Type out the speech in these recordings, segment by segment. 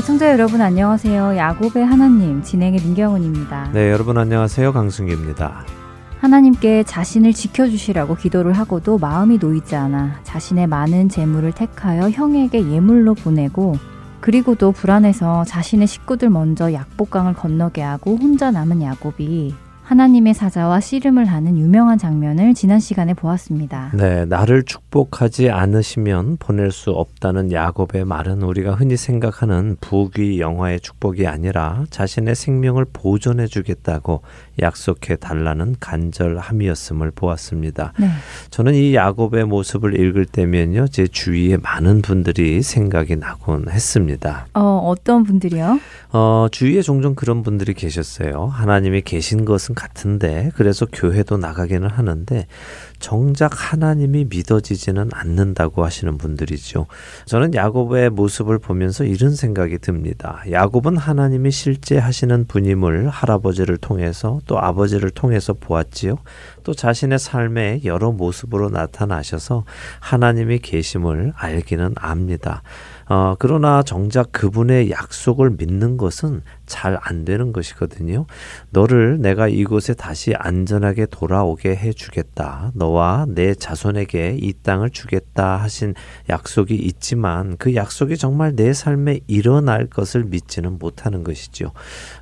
애청자 여러분 안녕하세요. 야곱의 하나님 진행의 민경은입니다. 네, 여러분 안녕하세요. 강승규입니다. 하나님께 자신을 지켜주시라고 기도를 하고도 마음이 놓이지 않아 자신의 많은 재물을 택하여 형에게 예물로 보내고 그리고도 불안해서 자신의 식구들 먼저 약복강을 건너게 하고 혼자 남은 야곱이 하나님의 사자와 씨름을 하는 유명한 장면을 지난 시간에 보았습니다. 네, 나를 축복하지 않으시면 보낼 수 없다는 야곱의 말은 우리가 흔히 생각하는 부귀 영화의 축복이 아니라 자신의 생명을 보존해 주겠다고 약속해 달라는 간절함이었음을 보았습니다. 네. 저는 이 야곱의 모습을 읽을 때면요, 제 주위에 많은 분들이 생각이 나곤 했습니다. 어, 어떤 분들이요? 어, 주위에 종종 그런 분들이 계셨어요. 하나님이 계신 것은 같은데, 그래서 교회도 나가기는 하는데, 정작 하나님이 믿어지지는 않는다고 하시는 분들이죠. 저는 야곱의 모습을 보면서 이런 생각이 듭니다. 야곱은 하나님이 실제 하시는 분임을 할아버지를 통해서 또 아버지를 통해서 보았지요. 또 자신의 삶의 여러 모습으로 나타나셔서 하나님이 계심을 알기는 압니다. 어, 그러나 정작 그분의 약속을 믿는 것은 잘 안 되는 것이거든요. 너를 내가 이곳에 다시 안전하게 돌아오게 해 주겠다. 너와 내 자손에게 이 땅을 주겠다 하신 약속이 있지만 그 약속이 정말 내 삶에 일어날 것을 믿지는 못하는 것이죠.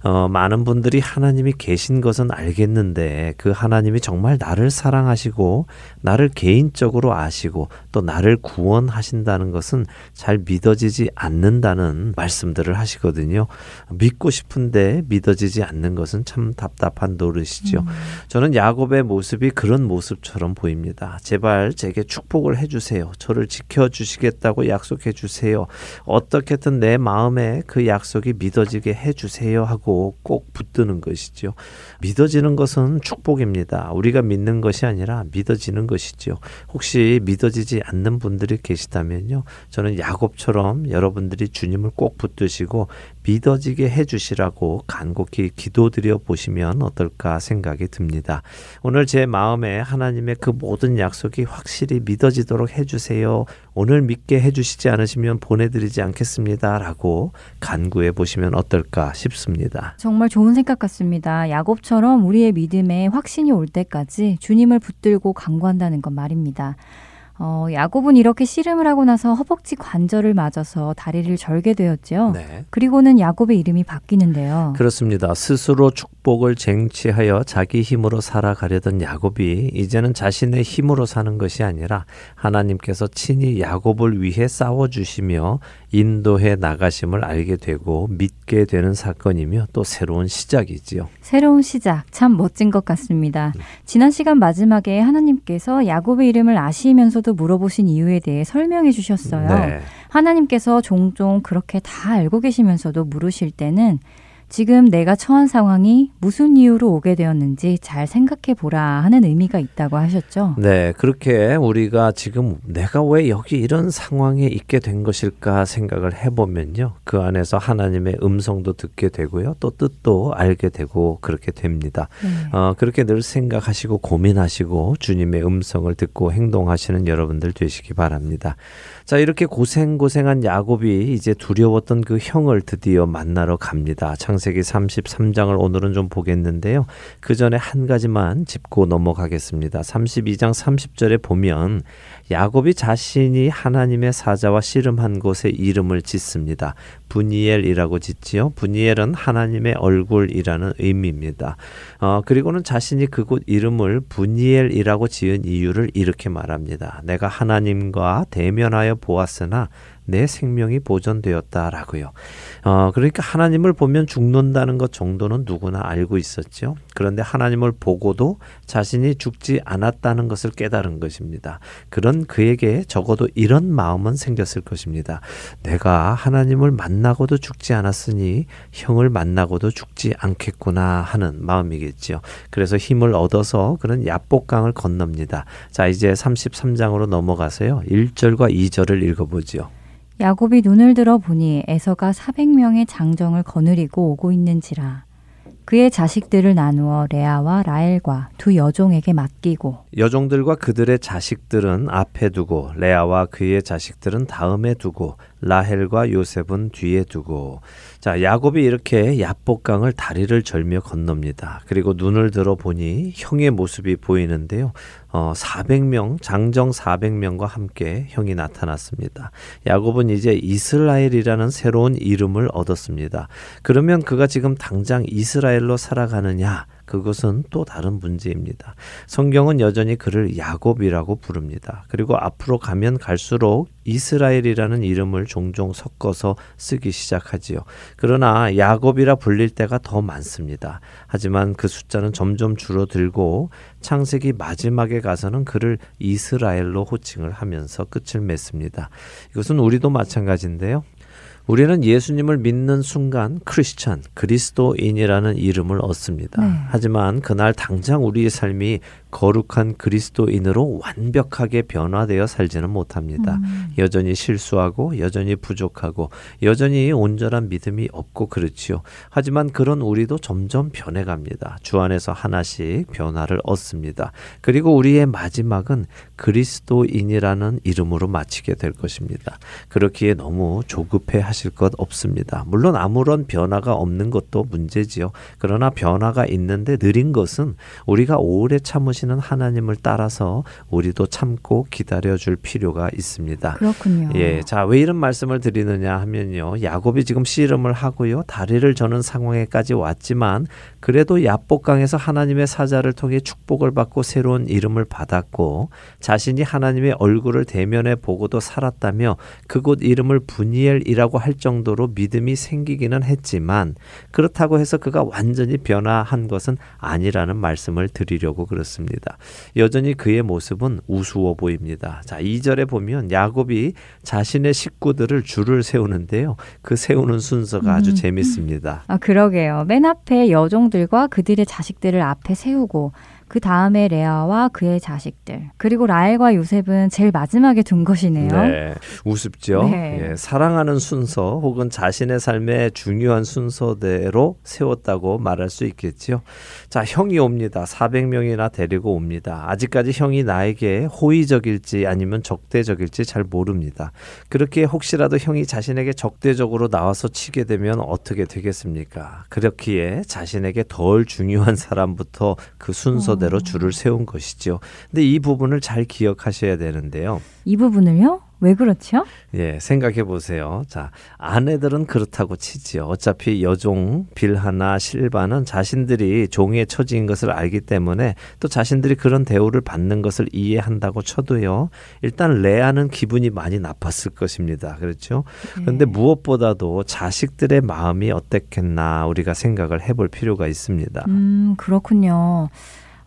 어, 많은 분들이 하나님이 계신 것은 알겠는데 그 하나님이 정말 나를 사랑하시고 나를 개인적으로 아시고 또 나를 구원하신다는 것은 잘 믿어지지 않는다는 말씀들을 하시거든요. 믿고 싶은데 믿어지지 않는 것은 참 답답한 노릇이죠. 음. 저는 야곱의 모습이 그런 모습처럼 보입니다. 제발 제게 축복을 해주세요. 저를 지켜주시겠다고 약속해 주세요. 어떻게든 내 마음에 그 약속이 믿어지게 해주세요 하고 꼭 붙드는 것이죠. 믿어지는 것은 축복입니다. 우리가 믿는 것이 아니라 믿어지는 것이죠. 혹시 믿어지지 않는 분들이 계시다면요. 저는 야곱처럼 여러분들이 주님을 꼭 붙드시고 믿어지게 해주시라고 간곡히 기도드려 보시면 어떨까 생각이 듭니다. 오늘 제 마음에 하나님의 그 모든 약속이 확실히 믿어지도록 해주세요. 오늘 믿게 해주시지 않으시면 보내드리지 않겠습니다. 라고 간구해 보시면 어떨까 싶습니다. 정말 좋은 생각 같습니다. 야곱처럼 우리의 믿음에 확신이 올 때까지 주님을 붙들고 간구한다는 것 말입니다. 어, 야곱은 이렇게 씨름을 하고 나서 허벅지 관절을 맞아서 다리를 절게 되었죠. 네. 그리고는 야곱의 이름이 바뀌는데요. 그렇습니다. 스스로 축복을 쟁취하여 자기 힘으로 살아가려던 야곱이 이제는 자신의 힘으로 사는 것이 아니라 하나님께서 친히 야곱을 위해 싸워 주시며 인도해 나가심을 알게 되고 믿게 되는 사건이며 또 새로운 시작이지요. 새로운 시작 참 멋진 것 같습니다. 음. 지난 시간 마지막에 하나님께서 야곱의 이름을 아시면서도 물어보신 이유에 대해 설명해 주셨어요. 네. 하나님께서 종종 그렇게 다 알고 계시면서도 물으실 때는 지금 내가 처한 상황이 무슨 이유로 오게 되었는지 잘 생각해 보라 하는 의미가 있다고 하셨죠. 네, 그렇게 우리가 지금 내가 왜 여기 이런 상황에 있게 된 것일까 생각을 해보면요. 그 안에서 하나님의 음성도 듣게 되고요. 또 뜻도 알게 되고 그렇게 됩니다. 네. 어, 그렇게 늘 생각하시고 고민하시고 주님의 음성을 듣고 행동하시는 여러분들 되시기 바랍니다. 자, 이렇게 고생고생한 야곱이 이제 두려웠던 그 형을 드디어 만나러 갑니다. 창세기 33장을 오늘은 좀 보겠는데요. 그 전에 한 가지만 짚고 넘어가겠습니다. 32장 30절에 보면 야곱이 자신이 하나님의 사자와 씨름한 곳에 이름을 짓습니다. 분이엘이라고 짓지요. 분이엘은 하나님의 얼굴이라는 의미입니다. 어, 그리고는 자신이 그곳 이름을 분이엘이라고 지은 이유를 이렇게 말합니다. 내가 하나님과 대면하여 보았으나 내 생명이 보존되었다라고요. 어, 그러니까 하나님을 보면 죽는다는 것 정도는 누구나 알고 있었죠. 그런데 하나님을 보고도 자신이 죽지 않았다는 것을 깨달은 것입니다. 그런 그에게 적어도 이런 마음은 생겼을 것입니다. 내가 하나님을 만나고도 죽지 않았으니 형을 만나고도 죽지 않겠구나 하는 마음이겠지요. 그래서 힘을 얻어서 그런 야복강을 건넙니다. 자, 이제 33장으로 넘어가서요. 1절과 2절을 읽어보지요. 야곱이 눈을 들어 보니 에서가 400명의 장정을 거느리고 오고 있는지라 그의 자식들을 나누어 레아와 라엘과 두 여종에게 맡기고 여종들과 그들의 자식들은 앞에 두고 레아와 그의 자식들은 다음에 두고 라헬과 요셉은 뒤에 두고 자, 야곱이 이렇게 야복강을 다리를 절며 건넙니다. 그리고 눈을 들어 보니 형의 모습이 보이는데요. 어, 400명, 장정 400명과 함께 형이 나타났습니다. 야곱은 이제 이스라엘이라는 새로운 이름을 얻었습니다. 그러면 그가 지금 당장 이스라엘로 살아가느냐? 그것은 또 다른 문제입니다. 성경은 여전히 그를 야곱이라고 부릅니다. 그리고 앞으로 가면 갈수록 이스라엘이라는 이름을 종종 섞어서 쓰기 시작하지요. 그러나 야곱이라 불릴 때가 더 많습니다. 하지만 그 숫자는 점점 줄어들고 창세기 마지막에 가서는 그를 이스라엘로 호칭을 하면서 끝을 맺습니다. 이것은 우리도 마찬가지인데요. 우리는 예수님을 믿는 순간 크리스천, 그리스도인이라는 이름을 얻습니다. 네. 하지만 그날 당장 우리의 삶이 거룩한 그리스도인으로 완벽하게 변화되어 살지는 못합니다. 음. 여전히 실수하고 여전히 부족하고 여전히 온전한 믿음이 없고 그렇지요. 하지만 그런 우리도 점점 변해갑니다. 주 안에서 하나씩 변화를 얻습니다. 그리고 우리의 마지막은 그리스도인이라는 이름으로 마치게 될 것입니다. 그렇기에 너무 조급해 하실 것 없습니다. 물론 아무런 변화가 없는 것도 문제지요. 그러나 변화가 있는데 느린 것은 우리가 오래 참으 하시는 하나님을 따라서 우리도 참고 기다려 줄 필요가 있습니다. 그렇군요. 예. 자, 왜 이런 말씀을 드리느냐 하면요. 야곱이 지금 씨름을 하고요. 다리를 저는 상황에까지 왔지만 그래도 야복강에서 하나님의 사자를 통해 축복을 받고 새로운 이름을 받았고 자신이 하나님의 얼굴을 대면해 보고도 살았다며 그곳 이름을 분이엘이라고 할 정도로 믿음이 생기기는 했지만 그렇다고 해서 그가 완전히 변화한 것은 아니라는 말씀을 드리려고 그렇습니다. 여전히 그의 모습은 우스워 보입니다. 자, 2절에 보면 야곱이 자신의 식구들을 줄을 세우는데요. 그 세우는 순서가 아주 음. 재밌습니다. 아, 그러게요. 맨 앞에 여종 백성들과 그들의 자식들을 앞에 세우고 그 다음에 레아와 그의 자식들 그리고 라엘과 요셉은 제일 마지막에 둔 것이네요. 네, 우습죠. 네. 예, 사랑하는 순서 혹은 자신의 삶의 중요한 순서대로 세웠다고 말할 수 있겠지요. 자, 형이 옵니다. 400명이나 데리고 옵니다. 아직까지 형이 나에게 호의적일지 아니면 적대적일지 잘 모릅니다. 그렇게 혹시라도 형이 자신에게 적대적으로 나와서 치게 되면 어떻게 되겠습니까? 그렇기에 자신에게 덜 중요한 사람부터 그 순서 순서대로 줄을 세운 것이죠. 근데 이 부분을 잘 기억하셔야 되는데요. 이 부분을요? 왜 그렇죠? 예, 생각해 보세요. 자, 아내들은 그렇다고 치지요. 어차피 여종 빌하나 실바는 자신들이 종의 처지인 것을 알기 때문에 또 자신들이 그런 대우를 받는 것을 이해한다고 쳐도요. 일단 레아는 기분이 많이 나빴을 것입니다. 그렇죠? 그런데 네. 무엇보다도 자식들의 마음이 어땠겠나 우리가 생각을 해볼 필요가 있습니다. 음, 그렇군요.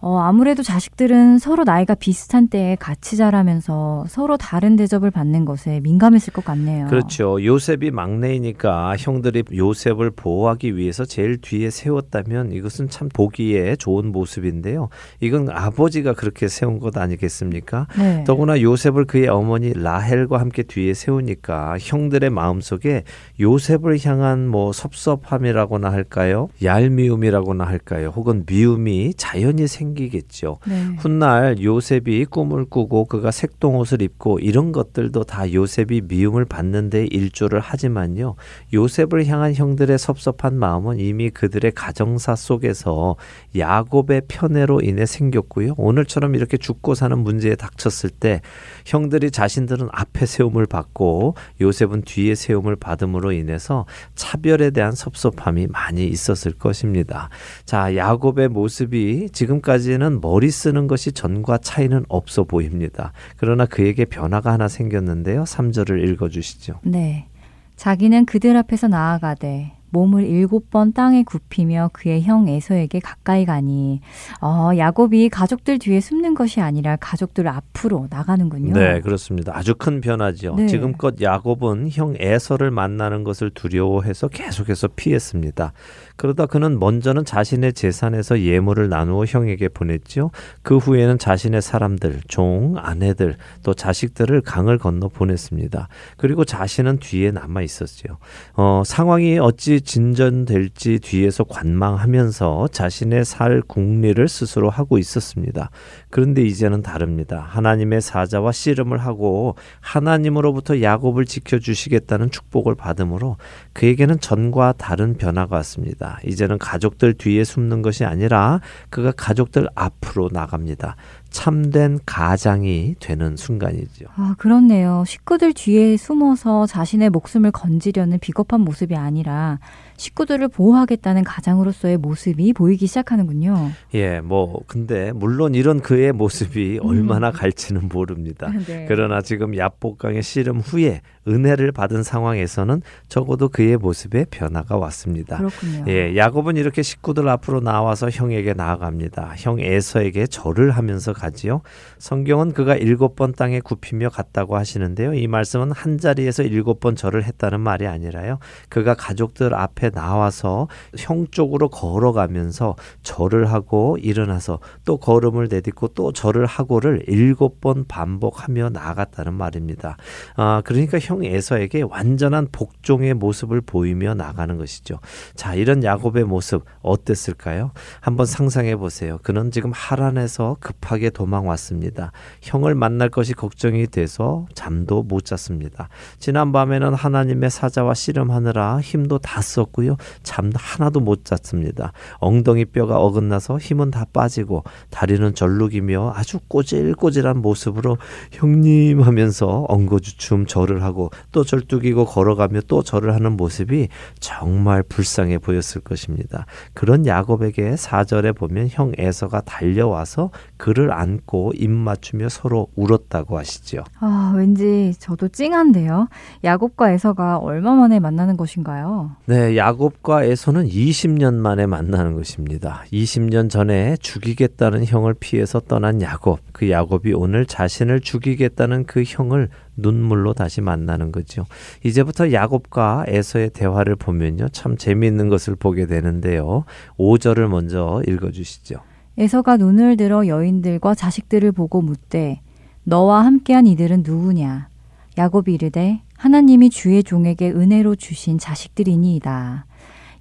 어, 아무래도 자식들은 서로 나이가 비슷한 때에 같이 자라면서 서로 다른 대접을 받는 것에 민감했을 것 같네요. 그렇죠. 요셉이 막내이니까 형들이 요셉을 보호하기 위해서 제일 뒤에 세웠다면 이것은 참 보기에 좋은 모습인데요. 이건 아버지가 그렇게 세운 것 아니겠습니까? 네. 더구나 요셉을 그의 어머니 라헬과 함께 뒤에 세우니까 형들의 마음속에 요셉을 향한 뭐 섭섭함이라고나 할까요? 얄미움이라고나 할까요? 혹은 미움이 자연히 생 생기겠죠. 네. 훗날 요셉이 꿈을 꾸고 그가 색동옷을 입고 이런 것들도 다 요셉이 미움을 받는 데 일조를 하지만요. 요셉을 향한 형들의 섭섭한 마음은 이미 그들의 가정사 속에서 야곱의 편애로 인해 생겼고요. 오늘처럼 이렇게 죽고 사는 문제에 닥쳤을 때 형들이 자신들은 앞에 세움을 받고 요셉은 뒤에 세움을 받음으로 인해서 차별에 대한 섭섭함이 많이 있었을 것입니다. 자, 야곱의 모습이 지금까지 아직까지는 머리 쓰는 것이 전과 차이는 없어 보입니다. 그러나 그에게 변화가 하나 생겼는데요. 3절을 읽어 주시죠. 네. 자기는 그들 앞에서 나아가되 몸을 일곱 번 땅에 굽히며 그의 형 에서에게 가까이 가니 어, 야곱이 가족들 뒤에 숨는 것이 아니라 가족들 앞으로 나가는군요. 네, 그렇습니다. 아주 큰 변화죠. 네. 지금껏 야곱은 형 에서를 만나는 것을 두려워해서 계속해서 피했습니다. 그러다 그는 먼저는 자신의 재산에서 예물을 나누어 형에게 보냈죠. 그 후에는 자신의 사람들, 종, 아내들, 또 자식들을 강을 건너 보냈습니다. 그리고 자신은 뒤에 남아 있었죠. 어, 상황이 어찌 진전될지 뒤에서 관망하면서 자신의 살 국리를 스스로 하고 있었습니다. 그런데 이제는 다릅니다. 하나님의 사자와 씨름을 하고 하나님으로부터 야곱을 지켜주시겠다는 축복을 받음으로 그에게는 전과 다른 변화가 왔습니다. 이제는 가족들 뒤에 숨는 것이 아니라 그가 가족들 앞으로 나갑니다. 참된 가장이 되는 순간이죠. 아, 그렇네요. 식구들 뒤에 숨어서 자신의 목숨을 건지려는 비겁한 모습이 아니라 식구들을 보호하겠다는 가장으로서의 모습이 보이기 시작하는군요. 예, 뭐 근데 물론 이런 그의 모습이 음. 얼마나 갈지는 모릅니다. 네. 그러나 지금 야복강의 씨름 후에 은혜를 받은 상황에서는 적어도 그의 모습에 변화가 왔습니다. 그렇군요. 예, 야곱은 이렇게 식구들 앞으로 나와서 형에게 나아갑니다. 형 에서에게 절을 하면서 가지요. 성경은 그가 일곱 번 땅에 굽히며 갔다고 하시는데요. 이 말씀은 한 자리에서 일곱 번 절을 했다는 말이 아니라요. 그가 가족들 앞에 나와서 형 쪽으로 걸어가면서 절을 하고 일어나서 또 걸음을 내딛고 또 절을 하고를 일곱 번 반복하며 나아갔다는 말입니다. 아, 그러니까 형 에서에게 완전한 복종의 모습을 보이며 나가는 것이죠. 자, 이런 야곱의 모습 어땠을까요? 한번 상상해 보세요. 그는 지금 하란에서 급하게 도망 왔습니다. 형을 만날 것이 걱정이 돼서 잠도 못 잤습니다. 지난 밤에는 하나님의 사자와 씨름하느라 힘도 다 썼고요. 잠도 하나도 못 잤습니다. 엉덩이 뼈가 어긋나서 힘은 다 빠지고 다리는 절룩이며 아주 꼬질꼬질한 모습으로 형님 하면서 엉거주춤 절을 하고 또 절뚝이고 걸어가며 또 절을 하는 모습이 정말 불쌍해 보였을 것입니다. 그런 야곱에게 사절에 보면 형 에서가 달려와서 그를 안고 입 맞추며 서로 울었다고 하시죠. 아, 왠지 저도 찡한데요. 야곱과 에서가 얼마 만에 만나는 것인가요? 네, 야곱과 에서는 20년 만에 만나는 것입니다. 20년 전에 죽이겠다는 형을 피해서 떠난 야곱. 그 야곱이 오늘 자신을 죽이겠다는 그 형을 눈물로 다시 만나는 거죠. 이제부터 야곱과 에서의 대화를 보면요. 참 재미있는 것을 보게 되는데요. 5절을 먼저 읽어 주시죠. 에서가 눈을 들어 여인들과 자식들을 보고 묻되 너와 함께한 이들은 누구냐? 야곱이 이르되 하나님이 주의 종에게 은혜로 주신 자식들이니이다.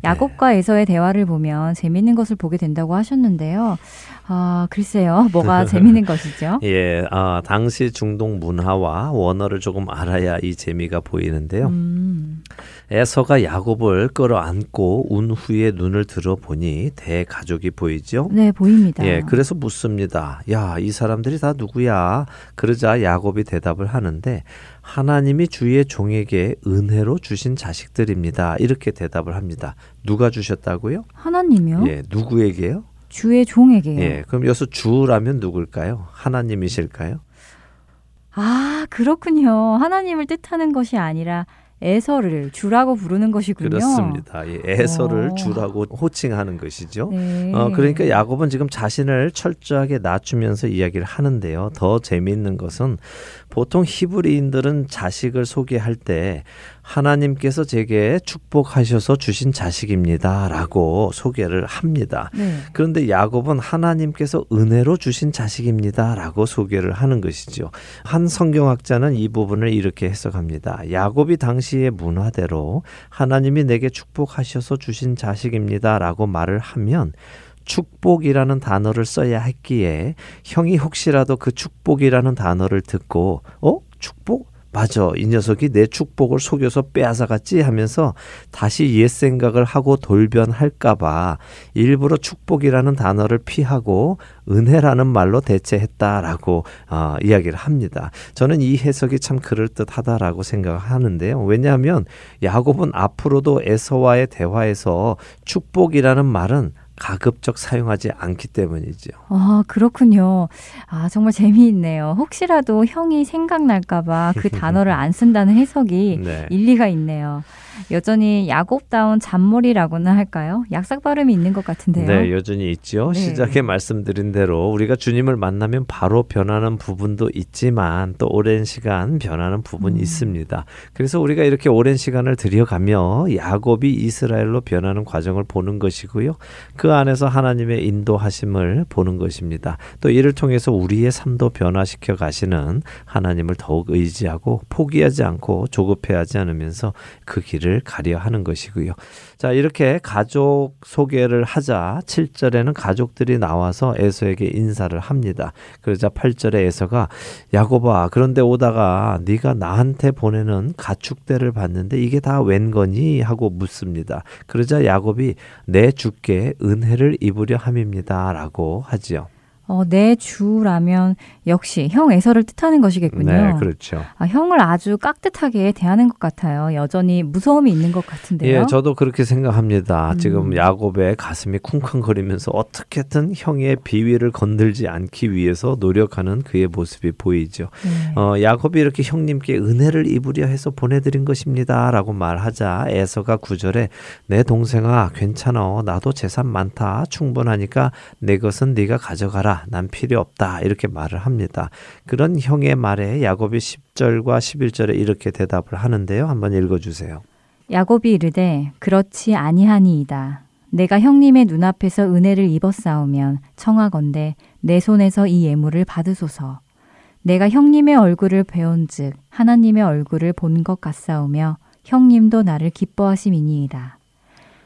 야곱과 에서의 대화를 보면 재미있는 것을 보게 된다고 하셨는데요. 아, 글쎄요. 뭐가 재미있는 것이죠? 예, 아, 당시 중동 문화와 원어를 조금 알아야 이 재미가 보이는데요. 음. 에서가 야곱을 끌어안고 운 후에 눈을 들어보니 대가족이 보이죠? 네, 보입니다. 예, 그래서 묻습니다. 야, 이 사람들이 다 누구야? 그러자 야곱이 대답을 하는데 하나님이 주의 종에게 은혜로 주신 자식들입니다. 이렇게 대답을 합니다. 누가 주셨다고요? 하나님이요? 예, 누구에게요? 주의 종에게요. 예, 그럼 여기서 주라면 누굴까요? 하나님이실까요? 아, 그렇군요. 하나님을 뜻하는 것이 아니라 에서를 주라고 부르는 것이군요. 그렇습니다. 예, 에서를 오. 주라고 호칭하는 것이죠. 네. 어, 그러니까 야곱은 지금 자신을 철저하게 낮추면서 이야기를 하는데요. 더 재미있는 것은 보통 히브리인들은 자식을 소개할 때 하나님께서 제게 축복하셔서 주신 자식입니다. 라고 소개를 합니다. 네. 그런데 야곱은 하나님께서 은혜로 주신 자식입니다. 라고 소개를 하는 것이죠. 한 성경학자는 이 부분을 이렇게 해석합니다. 야곱이 당시의 문화대로 하나님이 내게 축복하셔서 주신 자식입니다. 라고 말을 하면 축복이라는 단어를 써야 했기에 형이 혹시라도 그 축복이라는 단어를 듣고 어? 축복? 맞아. 이 녀석이 내 축복을 속여서 빼앗아갔지 하면서 다시 옛 생각을 하고 돌변할까봐 일부러 축복이라는 단어를 피하고 은혜라는 말로 대체했다라고 어, 이야기를 합니다. 저는 이 해석이 참 그럴듯하다라고 생각하는데요. 왜냐하면 야곱은 앞으로도 에서와의 대화에서 축복이라는 말은 가급적 사용하지 않기 때문이죠. 아, 그렇군요. 아, 정말 재미있네요. 혹시라도 형이 생각날까봐 그 단어를 안 쓴다는 해석이 네. 일리가 있네요. 여전히 야곱다운 잔머리라고나 할까요? 약삭 발음이 있는 것 같은데요. 네, 여전히 있죠. 네. 시작에 말씀드린 대로 우리가 주님을 만나면 바로 변하는 부분도 있지만 또 오랜 시간 변하는 부분이 음. 있습니다. 그래서 우리가 이렇게 오랜 시간을 들여가며 야곱이 이스라엘로 변하는 과정을 보는 것이고요. 그 안에서 하나님의 인도하심을 보는 것입니다. 또 이를 통해서 우리의 삶도 변화시켜 가시는 하나님을 더욱 의지하고 포기하지 않고 조급해하지 않으면서 그 길을 가려 하는 것이고요. 자, 이렇게 가족 소개를 하자 7절에는 가족들이 나와서 에서에게 인사를 합니다. 그러자 8절에 에서가 야곱아 그런데 오다가 네가 나한테 보내는 가축대를 봤는데 이게 다 웬 거니 하고 묻습니다. 그러자 야곱이 내 주께 은혜를 입으려 함입니다라고 하지요. 어, 내 주라면 역시 형 에서를 뜻하는 것이겠군요. 네, 그렇죠. 아, 형을 아주 깍듯하게 대하는 것 같아요. 여전히 무서움이 있는 것 같은데요. 예, 저도 그렇게 생각합니다. 음. 지금 야곱의 가슴이 쿵쾅거리면서 어떻게든 형의 비위를 건들지 않기 위해서 노력하는 그의 모습이 보이죠. 네. 어, 야곱이 이렇게 형님께 은혜를 입으려 해서 보내드린 것입니다라고 말하자 에서가 구절에 내 동생아 괜찮어 나도 재산 많다 충분하니까 내 것은 네가 가져가라 난 필요 없다 이렇게 말을 합니다. 그런 형의 말에 야곱이 10절과 11절에 이렇게 대답을 하는데요. 한번 읽어 주세요. 야곱이 이르되 그렇지 아니하니이다. 내가 형님의 눈앞에서 은혜를 입었사오면 청하건대 내 손에서 이 예물을 받으소서. 내가 형님의 얼굴을 배운즉 하나님의 얼굴을 본 것 같사오며 형님도 나를 기뻐하심이니이다.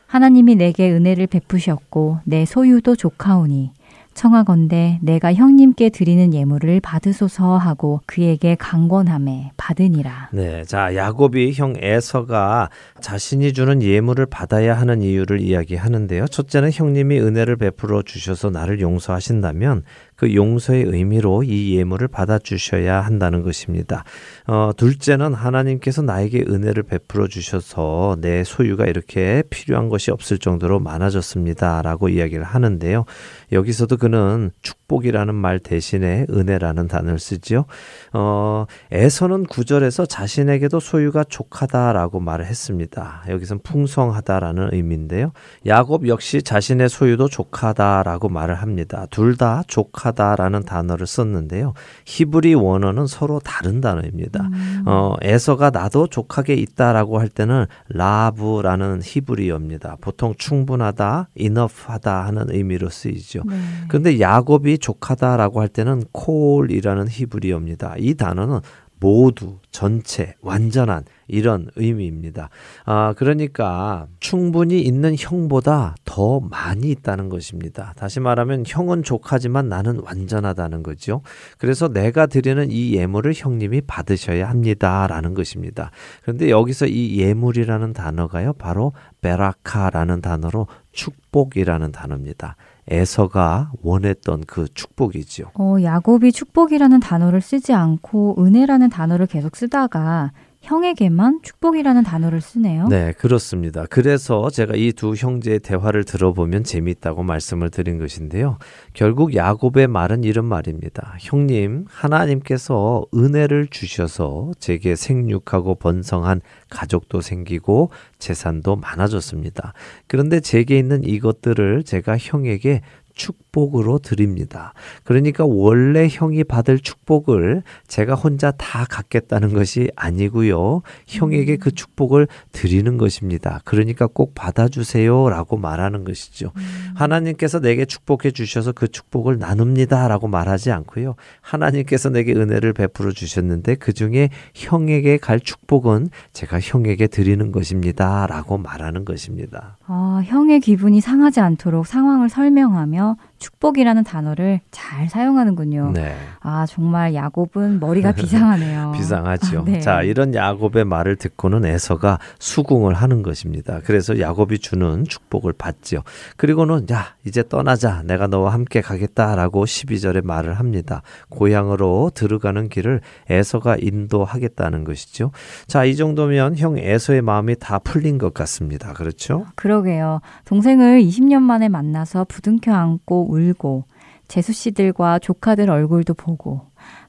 하나님이 내게 은혜를 베푸셨고 내 소유도 조카오니 청하건대 내가 형님께 드리는 예물을 받으소서 하고 그에게 강권함에 받으니라. 네, 자 야곱이 형 에서가 자신이 주는 예물을 받아야 하는 이유를 이야기하는데요. 첫째는 형님이 은혜를 베풀어 주셔서 나를 용서하신다면 그 용서의 의미로 이 예물을 받아주셔야 한다는 것입니다. 어, 둘째는 하나님께서 나에게 은혜를 베풀어 주셔서 내 소유가 이렇게 필요한 것이 없을 정도로 많아졌습니다. 라고 이야기를 하는데요. 여기서도 그는 축복이라는 말 대신에 은혜라는 단어를 쓰지요. 어, 에서는 구절에서 자신에게도 소유가 족하다라고 말을 했습니다. 여기선 풍성하다라는 의미인데요. 야곱 역시 자신의 소유도 족하다라고 말을 합니다. 둘 다 족하다 라는 단어를 썼는데요. 히브리 원어는 서로 다른 단어입니다. 음. 어, 에서가 나도 족하게 있다라고 할 때는 라브라는 히브리어입니다. 보통 충분하다, enough하다 하는 의미로 쓰이죠. 네. 그런데 야곱이 족하다라고 할 때는 콜이라는 히브리어입니다. 이 단어는 모두, 전체, 완전한 이런 의미입니다. 아, 그러니까 충분히 있는 형보다 더 많이 있다는 것입니다. 다시 말하면 형은 족하지만 나는 완전하다는 거죠. 그래서 내가 드리는 이 예물을 형님이 받으셔야 합니다라는 것입니다. 그런데 여기서 이 예물이라는 단어가요. 바로 베라카라는 단어로 축복이라는 단어입니다. 에서가 원했던 그 축복이지요. 어, 야곱이 축복이라는 단어를 쓰지 않고 은혜라는 단어를 계속 쓰다가 형에게만 축복이라는 단어를 쓰네요. 네, 그렇습니다. 그래서 제가 이 두 형제의 대화를 들어보면 재미있다고 말씀을 드린 것인데요. 결국 야곱의 말은 이런 말입니다. 형님, 하나님께서 은혜를 주셔서 제게 생육하고 번성한 가족도 생기고 재산도 많아졌습니다. 그런데 제게 있는 이것들을 제가 형에게 축 복으로 드립니다. 그러니까 원래 형이 받을 축복을 제가 혼자 다 갖겠다는 것이 아니고요. 형에게 그 축복을 드리는 것입니다. 그러니까 꼭 받아주세요. 라고 말하는 것이죠. 음. 하나님께서 내게 축복해 주셔서 그 축복을 나눕니다. 라고 말하지 않고요. 하나님께서 내게 은혜를 베풀어 주셨는데 그 중에 형에게 갈 축복은 제가 형에게 드리는 것입니다. 라고 말하는 것입니다. 아, 형의 기분이 상하지 않도록 상황을 설명하며 축복이라는 단어를 잘 사용하는군요. 네. 아, 정말 야곱은 머리가 비상하네요. 비상하죠. 아, 네. 자, 이런 야곱의 말을 듣고는 에서가 수긍을 하는 것입니다. 그래서 야곱이 주는 축복을 받죠. 그리고는 야, 이제 떠나자. 내가 너와 함께 가겠다라고 12절에 말을 합니다. 고향으로 들어가는 길을 에서가 인도하겠다는 것이죠. 자, 이 정도면 형 에서의 마음이 다 풀린 것 같습니다. 그렇죠? 그러게요. 동생을 20년 만에 만나서 부둥켜 안고 울고 재수 씨들과 조카들 얼굴도 보고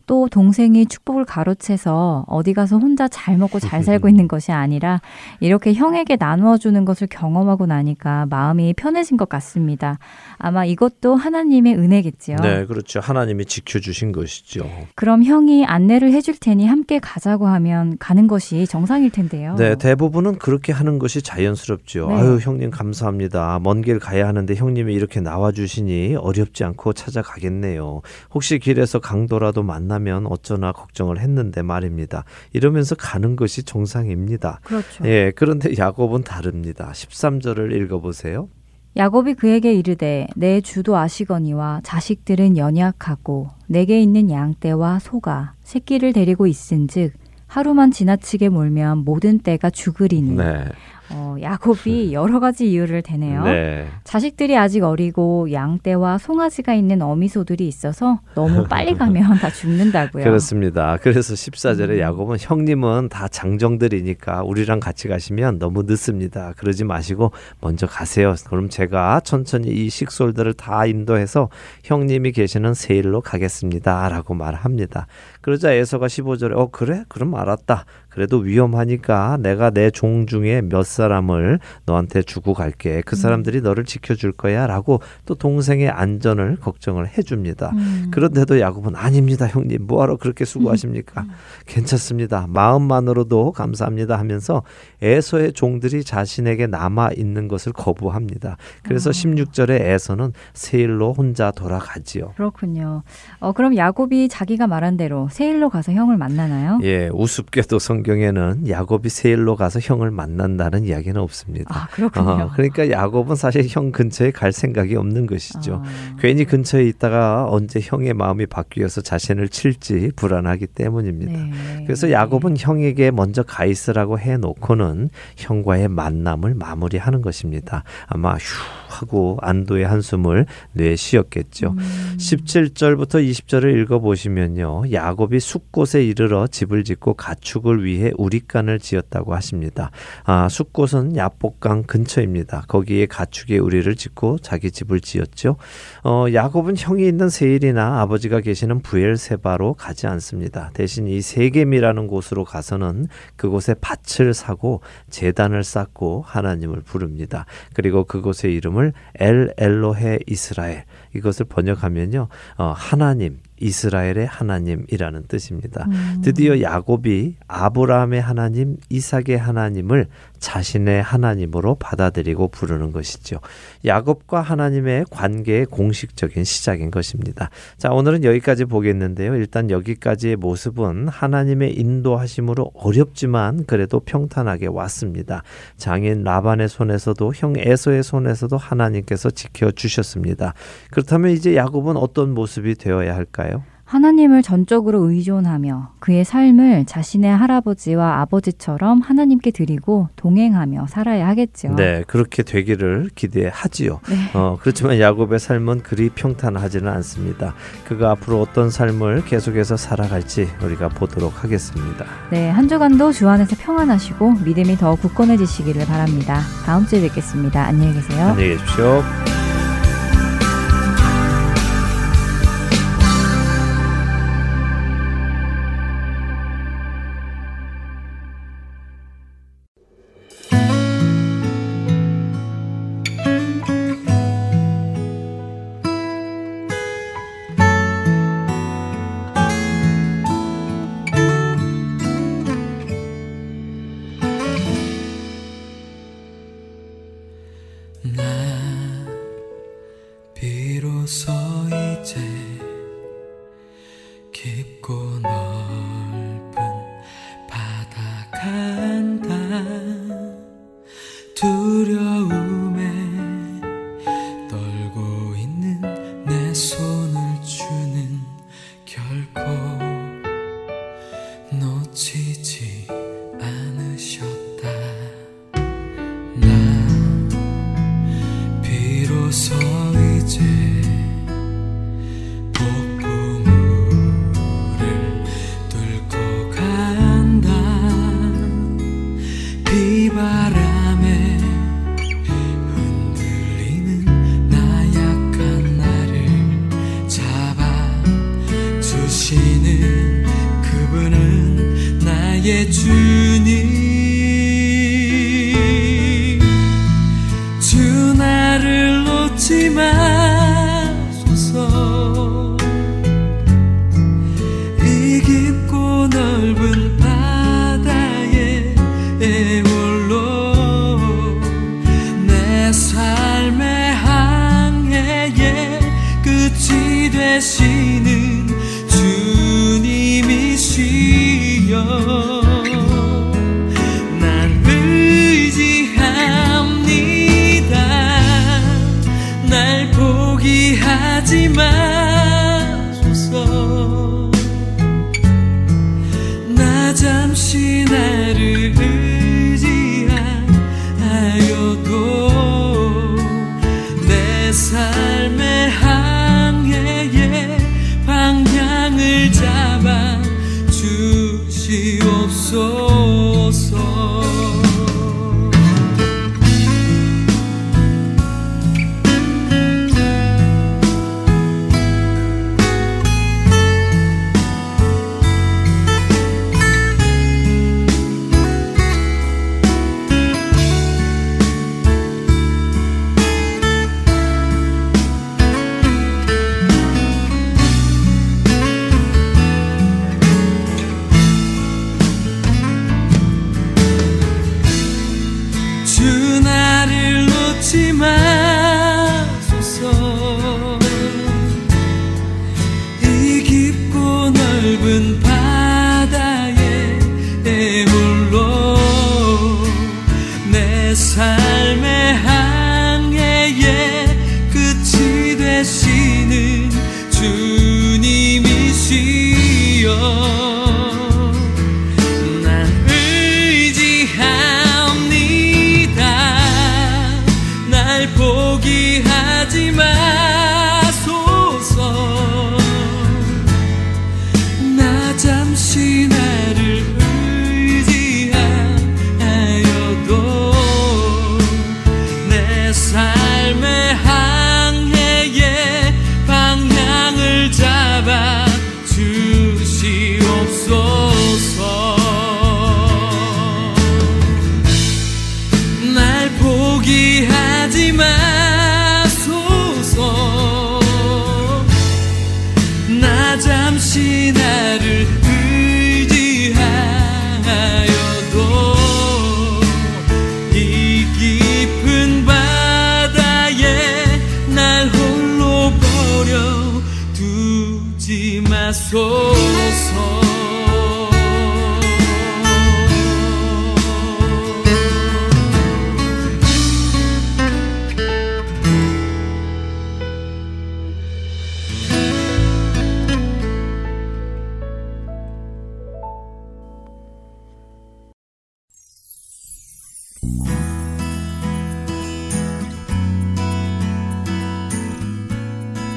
또 동생이 축복을 가로채서 어디 가서 혼자 잘 먹고 잘 살고 있는 것이 아니라 이렇게 형에게 나누어 주는 것을 경험하고 나니까 마음이 편해진 것 같습니다. 아마 이것도 하나님의 은혜겠지요. 네, 그렇죠. 하나님이 지켜 주신 것이죠. 그럼 형이 안내를 해줄 테니 함께 가자고 하면 가는 것이 정상일 텐데요. 네, 대부분은 그렇게 하는 것이 자연스럽죠. 네. 아유, 형님 감사합니다. 먼 길 가야 하는데 형님이 이렇게 나와 주시니 어렵지 않고 찾아가겠네요. 혹시 길에서 강도라도 만나 면 어쩌나 걱정을 했는데 말입니다. 이러면서 가는 것이 정상입니다. 그렇죠. 예, 그런데 야곱은 다릅니다. 13절을 읽어 보세요. 야곱이 그에게 이르되 내 주도 아시거니와 자식들은 연약하고 내게 있는 양떼와 소가 새끼를 데리고 있은즉 하루만 지나치게 몰면 모든 때가 죽으리니 네. 어, 야곱이 여러 가지 이유를 대네요. 네. 자식들이 아직 어리고 양떼와 송아지가 있는 어미소들이 있어서 너무 빨리 가면 다 죽는다고요. 그렇습니다. 그래서 14절에 음. 야곱은 형님은 다 장정들이니까 우리랑 같이 가시면 너무 늦습니다. 그러지 마시고 먼저 가세요. 그럼 제가 천천히 이 식솔들을 다 인도해서 형님이 계시는 세일로 가겠습니다. 라고 말합니다. 그러자 에서가 15절에 어 그래? 그럼 알았다. 그래도 위험하니까 내가 내 종 중에 몇 사람을 너한테 주고 갈게. 그 음. 사람들이 너를 지켜줄 거야. 라고 또 동생의 안전을 걱정을 해줍니다. 음. 그런데도 야곱은 아닙니다, 형님. 뭐하러 그렇게 수고하십니까? 음. 괜찮습니다. 마음만으로도 감사합니다 하면서 에서의 종들이 자신에게 남아 있는 것을 거부합니다. 그래서 어. 16절에 에서는 세일로 혼자 돌아가지요. 그렇군요. 어, 그럼 야곱이 자기가 말한 대로 세일로 가서 형을 만나나요? 예, 우습게도 성 경에는 야곱이 세일로 가서 형을 만난다는 이야기는 없습니다. 아, 그렇군요. 어, 그러니까 야곱은 사실 형 근처에 갈 생각이 없는 것이죠. 아. 괜히 근처에 있다가 언제 형의 마음이 바뀌어서 자신을 칠지 불안하기 때문입니다. 네. 그래서 야곱은 형에게 먼저 가 있으라고 해 놓고는 형과의 만남을 마무리하는 것입니다. 아마 휴 하고 안도의 한숨을 내쉬었겠죠. 음. 17절부터 20절을 읽어 보시면요. 야곱이 숲곳에 이르러 집을 짓고 가축을 위해 우리간을 지었다고 하십니다. 아, 숲곳은 야복강 근처입니다. 거기에 가축의 우리를 짓고 자기 집을 지었죠. 어, 야곱은 형이 있는 세일이나 아버지가 계시는 부엘세바로 가지 않습니다. 대신 이 세겜이라는 곳으로 가서는 그곳에 밭을 사고 재단을 쌓고 하나님을 부릅니다. 그리고 그곳의 이름을 엘 엘로헤 이스라엘 이것을 번역하면요 어, 하나님 이스라엘의 하나님이라는 뜻입니다. 음. 드디어 야곱이 아브라함의 하나님, 이삭의 하나님을 자신의 하나님으로 받아들이고 부르는 것이죠. 야곱과 하나님의 관계의 공식적인 시작인 것입니다. 자, 오늘은 여기까지 보겠는데요. 일단 여기까지의 모습은 하나님의 인도하심으로 어렵지만 그래도 평탄하게 왔습니다. 장인 라반의 손에서도 형 에서의 손에서도 하나님께서 지켜 주셨습니다. 그렇다면 이제 야곱은 어떤 모습이 되어야 할까요? 하나님을 전적으로 의존하며 그의 삶을 자신의 할아버지와 아버지처럼 하나님께 드리고 동행하며 살아야 하겠죠. 네, 그렇게 되기를 기대하지요. 네. 어, 그렇지만 야곱의 삶은 그리 평탄하지는 않습니다. 그가 앞으로 어떤 삶을 계속해서 살아갈지 우리가 보도록 하겠습니다. 네, 한 주간도 주 안에서 평안하시고 믿음이 더 굳건해지시기를 바랍니다. 다음 주에 뵙겠습니다. 안녕히 계세요. 안녕히 계십시오. You.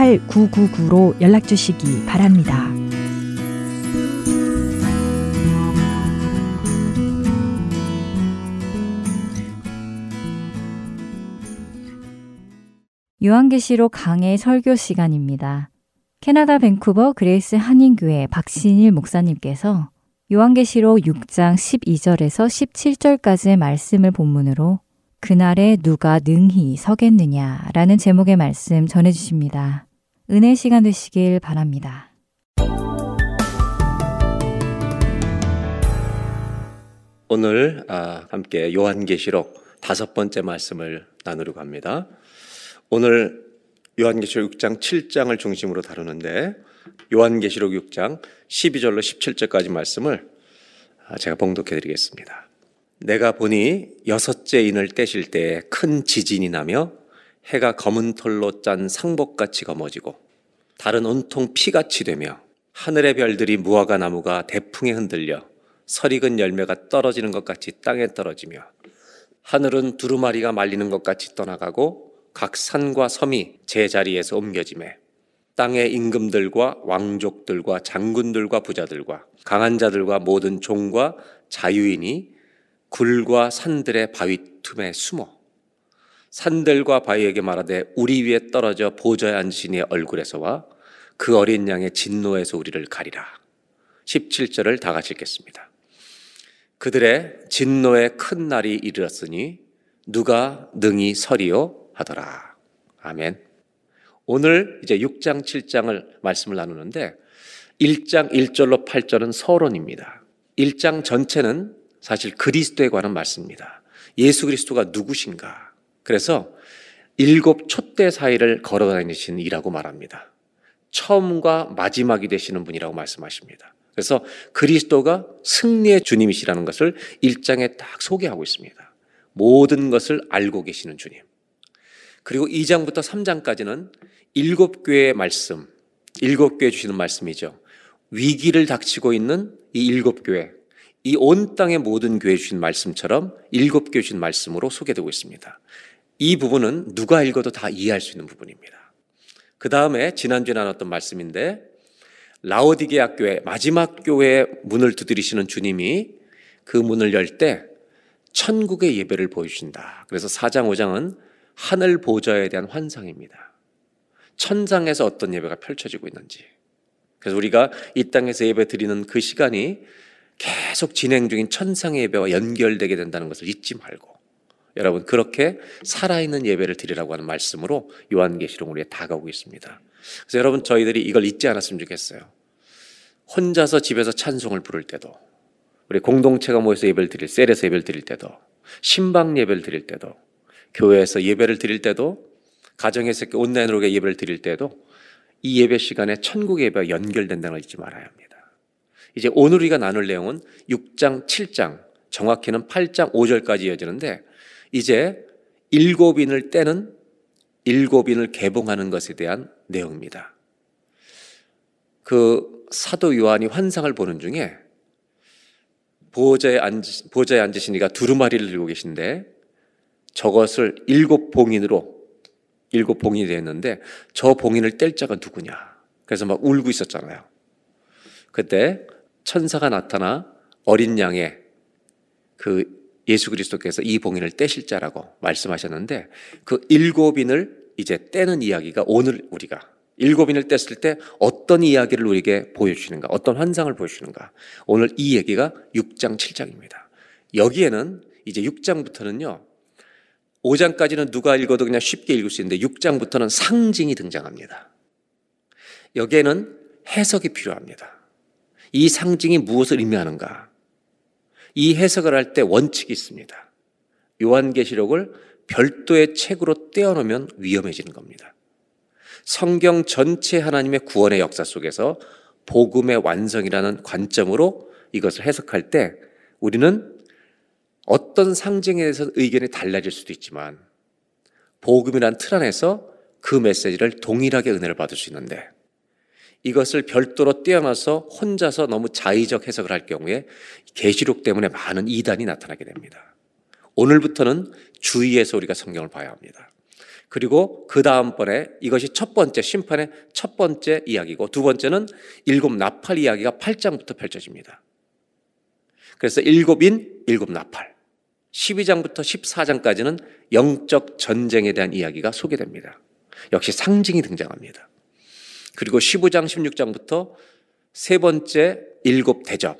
8999로 연락 주시기 바랍니다. 요한계시록 강의 설교 시간입니다. 캐나다 밴쿠버 그레이스 한인교회 박신일 목사님께서 요한계시록 6장 12절에서 17절까지의 말씀을 본문으로 그날에 누가 능히 서겠느냐라는 제목의 말씀 전해주십니다. 은혜 시간 되시길 바랍니다. 오늘 아, 함께 요한계시록 다섯 번째 말씀을 나누려고 합니다. 오늘 요한계시록 6장 7장을 중심으로 다루는데 요한계시록 6장 12절로 17절까지 말씀을 아, 제가 봉독해 드리겠습니다. 내가 보니 여섯째 인을 떼실 때 큰 지진이 나며 해가 검은 털로 짠 상복같이 검어지고 달은 온통 피같이 되며 하늘의 별들이 무화과 나무가 대풍에 흔들려 설익은 열매가 떨어지는 것 같이 땅에 떨어지며 하늘은 두루마리가 말리는 것 같이 떠나가고 각 산과 섬이 제 자리에서 옮겨짐에 땅의 임금들과 왕족들과 장군들과 부자들과 강한 자들과 모든 종과 자유인이 굴과 산들의 바위 틈에 숨어 산들과 바위에게 말하되 우리 위에 떨어져 보좌에 앉으신 이의 얼굴에서와 그 어린 양의 진노에서 우리를 가리라. 17절을 다 같이 읽겠습니다. 그들의 진노의 큰 날이 이르렀으니 누가 능히 서리요 하더라. 아멘. 오늘 이제 6장, 7장을 말씀을 나누는데 1장 1절로 8절은 서론입니다. 1장 전체는 사실 그리스도에 관한 말씀입니다. 예수 그리스도가 누구신가? 그래서 일곱 촛대 사이를 걸어 다니신 이라고 말합니다. 처음과 마지막이 되시는 분이라고 말씀하십니다. 그래서 그리스도가 승리의 주님이시라는 것을 1장에 딱 소개하고 있습니다. 모든 것을 알고 계시는 주님. 그리고 2장부터 3장까지는 일곱 교회의 말씀, 일곱 교회 주시는 말씀이죠. 위기를 닥치고 있는 이 일곱 교회, 이 온 땅의 모든 교회 주신 말씀처럼 일곱 교회 주신 말씀으로 소개되고 있습니다. 이 부분은 누가 읽어도 다 이해할 수 있는 부분입니다. 그 다음에 지난주에 나눴던 말씀인데 라오디게아 교회 마지막 교회의 문을 두드리시는 주님이 그 문을 열 때 천국의 예배를 보여주신다. 그래서 4장 5장은 하늘 보좌에 대한 환상입니다. 천상에서 어떤 예배가 펼쳐지고 있는지. 그래서 우리가 이 땅에서 예배 드리는 그 시간이 계속 진행 중인 천상의 예배와 연결되게 된다는 것을 잊지 말고 여러분 그렇게 살아있는 예배를 드리라고 하는 말씀으로 요한계시록 우리에 다가오고 있습니다. 그래서 여러분 저희들이 이걸 잊지 않았으면 좋겠어요. 혼자서 집에서 찬송을 부를 때도 우리 공동체가 모여서 예배를 드릴 셀에서 예배를 드릴 때도 신방 예배를 드릴 때도 교회에서 예배를 드릴 때도 가정에서 온라인으로 예배를 드릴 때도 이 예배 시간에 천국 예배와 연결된다는 걸 잊지 말아야 합니다. 이제 오늘 우리가 나눌 내용은 6장, 7장, 정확히는 8장 5절까지 이어지는데 이제 일곱인을 떼는 일곱인을 개봉하는 것에 대한 내용입니다. 그 사도 요한이 환상을 보는 중에 보호자에, 앉, 보호자에 앉으신 이가 두루마리를 들고 계신데 저것을 일곱 봉인으로 일곱 봉인이 되었는데 저 봉인을 뗄 자가 누구냐. 그래서 막 울고 있었잖아요. 그때 천사가 나타나 어린 양의 그 예수 그리스도께서 이 봉인을 떼실 자라고 말씀하셨는데 그 일곱인을 이제 떼는 이야기가 오늘 우리가 일곱인을 뗐을 때 어떤 이야기를 우리에게 보여주시는가, 어떤 환상을 보여주시는가. 오늘 이 얘기가 6장, 7장입니다. 여기에는 이제 6장부터는요, 5장까지는 누가 읽어도 그냥 쉽게 읽을 수 있는데 6장부터는 상징이 등장합니다. 여기에는 해석이 필요합니다. 이 상징이 무엇을 의미하는가? 이 해석을 할 때 원칙이 있습니다. 요한계시록을 별도의 책으로 떼어놓으면 위험해지는 겁니다. 성경 전체 하나님의 구원의 역사 속에서 복음의 완성이라는 관점으로 이것을 해석할 때 우리는 어떤 상징에 대해서 의견이 달라질 수도 있지만 복음이란 틀 안에서 그 메시지를 동일하게 은혜를 받을 수 있는데 이것을 별도로 떼어놔서 혼자서 너무 자의적 해석을 할 경우에 계시록 때문에 많은 이단이 나타나게 됩니다. 오늘부터는 주의해서 우리가 성경을 봐야 합니다. 그리고 그 다음번에 이것이 첫 번째 심판의 첫 번째 이야기고 두 번째는 일곱 나팔 이야기가 8장부터 펼쳐집니다. 그래서 일곱인 일곱 나팔. 12장부터 14장까지는 영적 전쟁에 대한 이야기가 소개됩니다. 역시 상징이 등장합니다. 그리고 15장, 16장부터 세 번째 일곱 대접.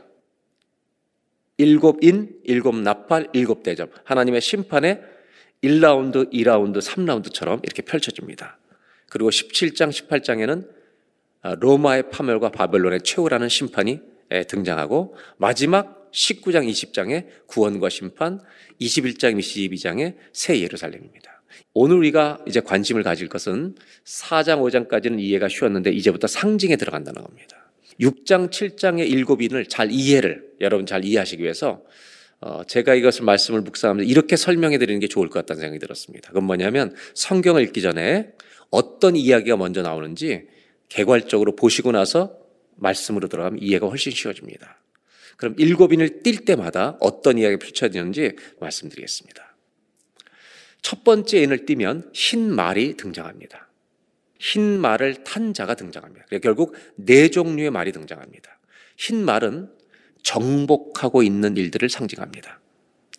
일곱 인, 일곱 나팔, 일곱 대접. 하나님의 심판의 1라운드, 2라운드, 3라운드처럼 이렇게 펼쳐집니다. 그리고 17장, 18장에는 아, 로마의 파멸과 바벨론의 최후라는 심판이 등장하고 마지막 19장, 20장에 구원과 심판, 21장, 22장에 새 예루살렘입니다. 오늘 우리가 이제 관심을 가질 것은 4장, 5장까지는 이해가 쉬웠는데 이제부터 상징에 들어간다는 겁니다. 6장, 7장의 일곱인을 잘 이해를 여러분 잘 이해하시기 위해서 어, 제가 이것을 말씀을 묵상하면서 이렇게 설명해 드리는 게 좋을 것 같다는 생각이 들었습니다. 그건 뭐냐면 성경을 읽기 전에 어떤 이야기가 먼저 나오는지 개괄적으로 보시고 나서 말씀으로 들어가면 이해가 훨씬 쉬워집니다. 그럼 일곱인을 뛸 때마다 어떤 이야기가 펼쳐지는지 말씀드리겠습니다. 첫 번째 인을 띄면 흰 말이 등장합니다. 흰 말을 탄 자가 등장합니다. 결국 네 종류의 말이 등장합니다. 흰 말은 정복하고 있는 일들을 상징합니다.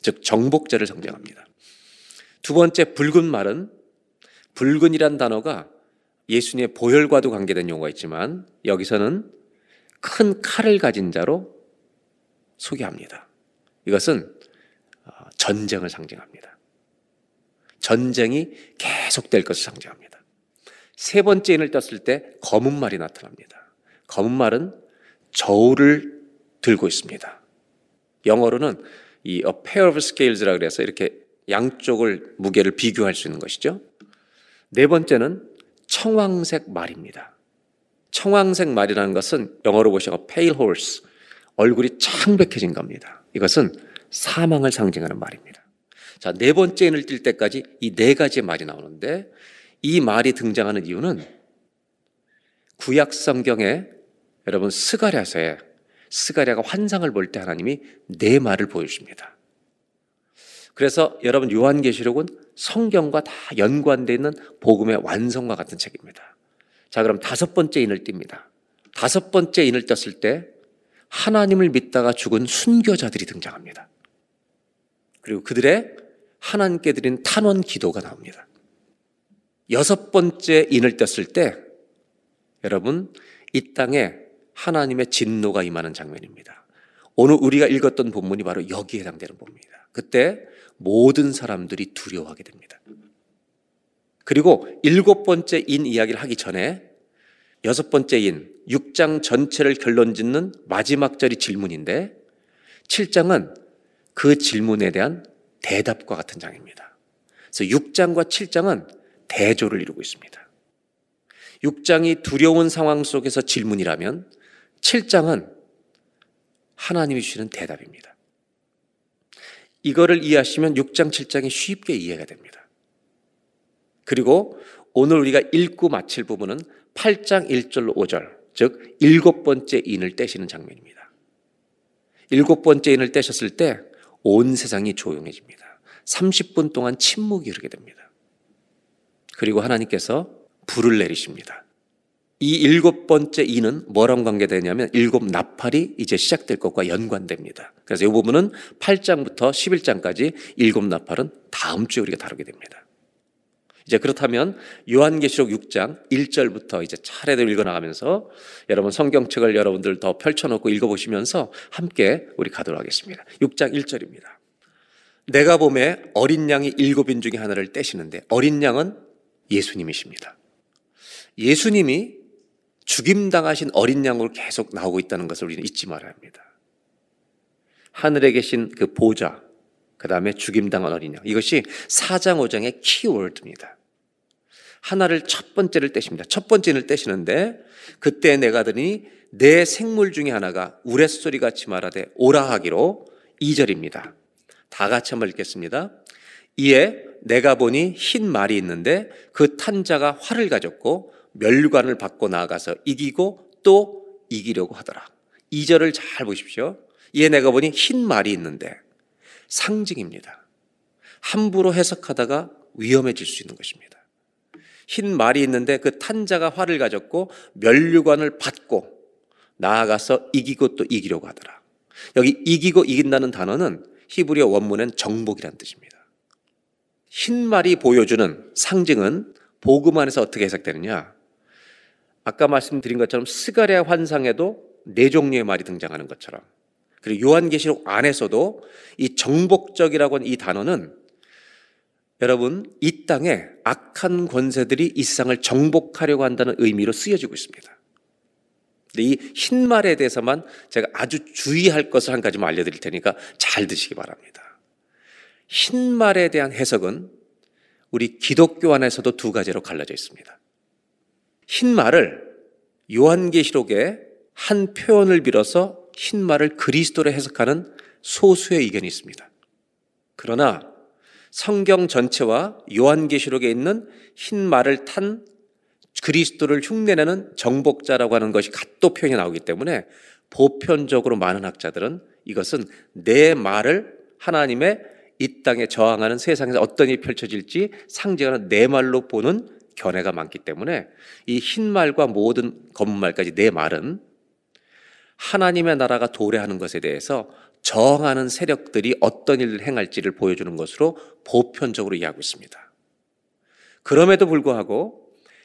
즉 정복자를 상징합니다. 두 번째 붉은 말은 붉은이란 단어가 예수님의 보혈과도 관계된 용어가 있지만 여기서는 큰 칼을 가진 자로 소개합니다. 이것은 어, 전쟁을 상징합니다. 전쟁이 계속될 것을 상징합니다. 세 번째 인을 떴을 때 검은 말이 나타납니다. 검은 말은 저울을 들고 있습니다. 영어로는 이 a pair of scales라 그래서 이렇게 양쪽을 무게를 비교할 수 있는 것이죠. 네 번째는 청황색 말입니다. 청황색 말이라는 것은 영어로 보시면 pale horse, 얼굴이 창백해진 겁니다. 이것은 사망을 상징하는 말입니다. 자, 네 번째 인을 띌 때까지 이 네 가지의 말이 나오는데 이 말이 등장하는 이유는 구약 성경에 여러분 스가랴서에 스가랴가 환상을 볼 때 하나님이 네 말을 보여줍니다. 그래서 여러분 요한계시록은 성경과 다 연관되어 있는 복음의 완성과 같은 책입니다. 자, 그럼 다섯 번째 인을 띱니다. 다섯 번째 인을 떴을 때 하나님을 믿다가 죽은 순교자들이 등장합니다. 그리고 그들의 하나님께 드린 탄원 기도가 나옵니다. 여섯 번째 인을 떴을 때 여러분 이 땅에 하나님의 진노가 임하는 장면입니다. 오늘 우리가 읽었던 본문이 바로 여기에 해당되는 본문입니다. 그때 모든 사람들이 두려워하게 됩니다. 그리고 일곱 번째 인 이야기를 하기 전에 여섯 번째 인 6장 전체를 결론 짓는 마지막 절이 질문인데 7장은 그 질문에 대한 대답과 같은 장입니다. 그래서 6장과 7장은 대조를 이루고 있습니다. 6장이 두려운 상황 속에서 질문이라면 7장은 하나님이 주시는 대답입니다. 이거를 이해하시면 6장, 7장이 쉽게 이해가 됩니다. 그리고 오늘 우리가 읽고 마칠 부분은 8장 1절로 5절, 즉, 일곱 번째 인을 떼시는 장면입니다. 일곱 번째 인을 떼셨을 때 온 세상이 조용해집니다. 30분 동안 침묵이 흐르게 됩니다. 그리고 하나님께서 불을 내리십니다. 이 일곱 번째 이는 뭐랑 관계되냐면 일곱 나팔이 이제 시작될 것과 연관됩니다. 그래서 이 부분은 8장부터 11장까지 일곱 나팔은 다음 주에 우리가 다루게 됩니다. 이제 그렇다면 요한계시록 6장 1절부터 이제 차례대로 읽어 나가면서 여러분 성경책을 여러분들 더 펼쳐놓고 읽어보시면서 함께 우리 가도록 하겠습니다. 6장 1절입니다. 내가 봄에 어린 양이 일곱인 중에 하나를 떼시는데 어린 양은 예수님이십니다. 예수님이 죽임당하신 어린 양으로 계속 나오고 있다는 것을 우리는 잊지 말아야 합니다. 하늘에 계신 그 보좌, 그 다음에 죽임당한 어린 양. 이것이 4장, 5장의 키워드입니다. 하나를 첫 번째를 떼십니다. 첫 번째를 떼시는데 그때 내가 드니 내 생물 중에 하나가 우레소리 같이 말하되 오라 하기로 2절입니다. 다 같이 한번 읽겠습니다. 이에 내가 보니 흰 말이 있는데 그 탄자가 활을 가졌고 멸관을 받고 나아가서 이기고 또 이기려고 하더라. 2절을 잘 보십시오. 이에 내가 보니 흰 말이 있는데 상징입니다. 함부로 해석하다가 위험해질 수 있는 것입니다. 흰 말이 있는데 그 탄자가 활을 가졌고 멸류관을 받고 나아가서 이기고 또 이기려고 하더라. 여기 이기고 이긴다는 단어는 히브리어 원문엔 정복이란 뜻입니다. 흰 말이 보여주는 상징은 복음 안에서 어떻게 해석되느냐? 아까 말씀드린 것처럼 스가랴 환상에도 네 종류의 말이 등장하는 것처럼 그리고 요한계시록 안에서도 이 정복적이라고 하는 이 단어는 여러분 이 땅에 악한 권세들이 이 세상을 정복하려고 한다는 의미로 쓰여지고 있습니다. 근데 이 흰말에 대해서만 제가 아주 주의할 것을 한 가지만 알려드릴 테니까 잘 드시기 바랍니다. 흰말에 대한 해석은 우리 기독교 안에서도 두 가지로 갈라져 있습니다. 흰 말을 요한계시록의 한 표현을 빌어서 흰 말을 그리스도로 해석하는 소수의 의견이 있습니다. 그러나 성경 전체와 요한계시록에 있는 흰 말을 탄 그리스도를 흉내내는 정복자라고 하는 것이 같도 표현이 나오기 때문에 보편적으로 많은 학자들은 이것은 내 말을 하나님의 이 땅에 저항하는 세상에서 어떤 일이 펼쳐질지 상징하는 내 말로 보는 견해가 많기 때문에 이 흰 말과 모든 검은 말까지 내 말은 하나님의 나라가 도래하는 것에 대해서 저항하는 세력들이 어떤 일을 행할지를 보여주는 것으로 보편적으로 이해하고 있습니다. 그럼에도 불구하고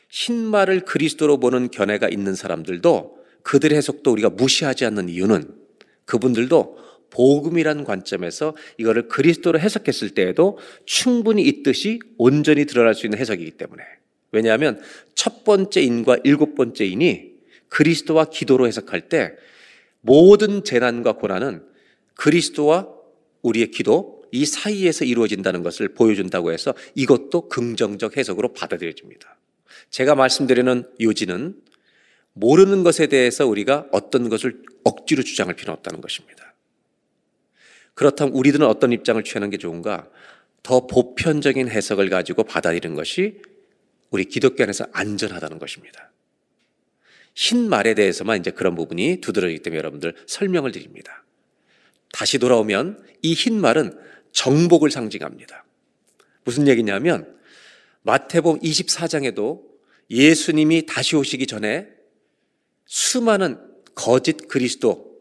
흰말을 그리스도로 보는 견해가 있는 사람들도 그들의 해석도 우리가 무시하지 않는 이유는 그분들도 복음이란 관점에서 이거를 그리스도로 해석했을 때에도 충분히 이 뜻이 온전히 드러날 수 있는 해석이기 때문에 왜냐하면 첫 번째 인과 일곱 번째 인이 그리스도와 기도로 해석할 때 모든 재난과 고난은 그리스도와 우리의 기도 이 사이에서 이루어진다는 것을 보여준다고 해서 이것도 긍정적 해석으로 받아들여집니다. 제가 말씀드리는 요지는 모르는 것에 대해서 우리가 어떤 것을 억지로 주장할 필요는 없다는 것입니다. 그렇다면 우리들은 어떤 입장을 취하는 게 좋은가? 더 보편적인 해석을 가지고 받아들이는 것이 우리 기독교 안에서 안전하다는 것입니다. 흰 말에 대해서만 이제 그런 부분이 두드러지기 때문에 여러분들 설명을 드립니다. 다시 돌아오면 이 흰 말은 정복을 상징합니다. 무슨 얘기냐면 마태복음 24장에도 예수님이 다시 오시기 전에 수많은 거짓 그리스도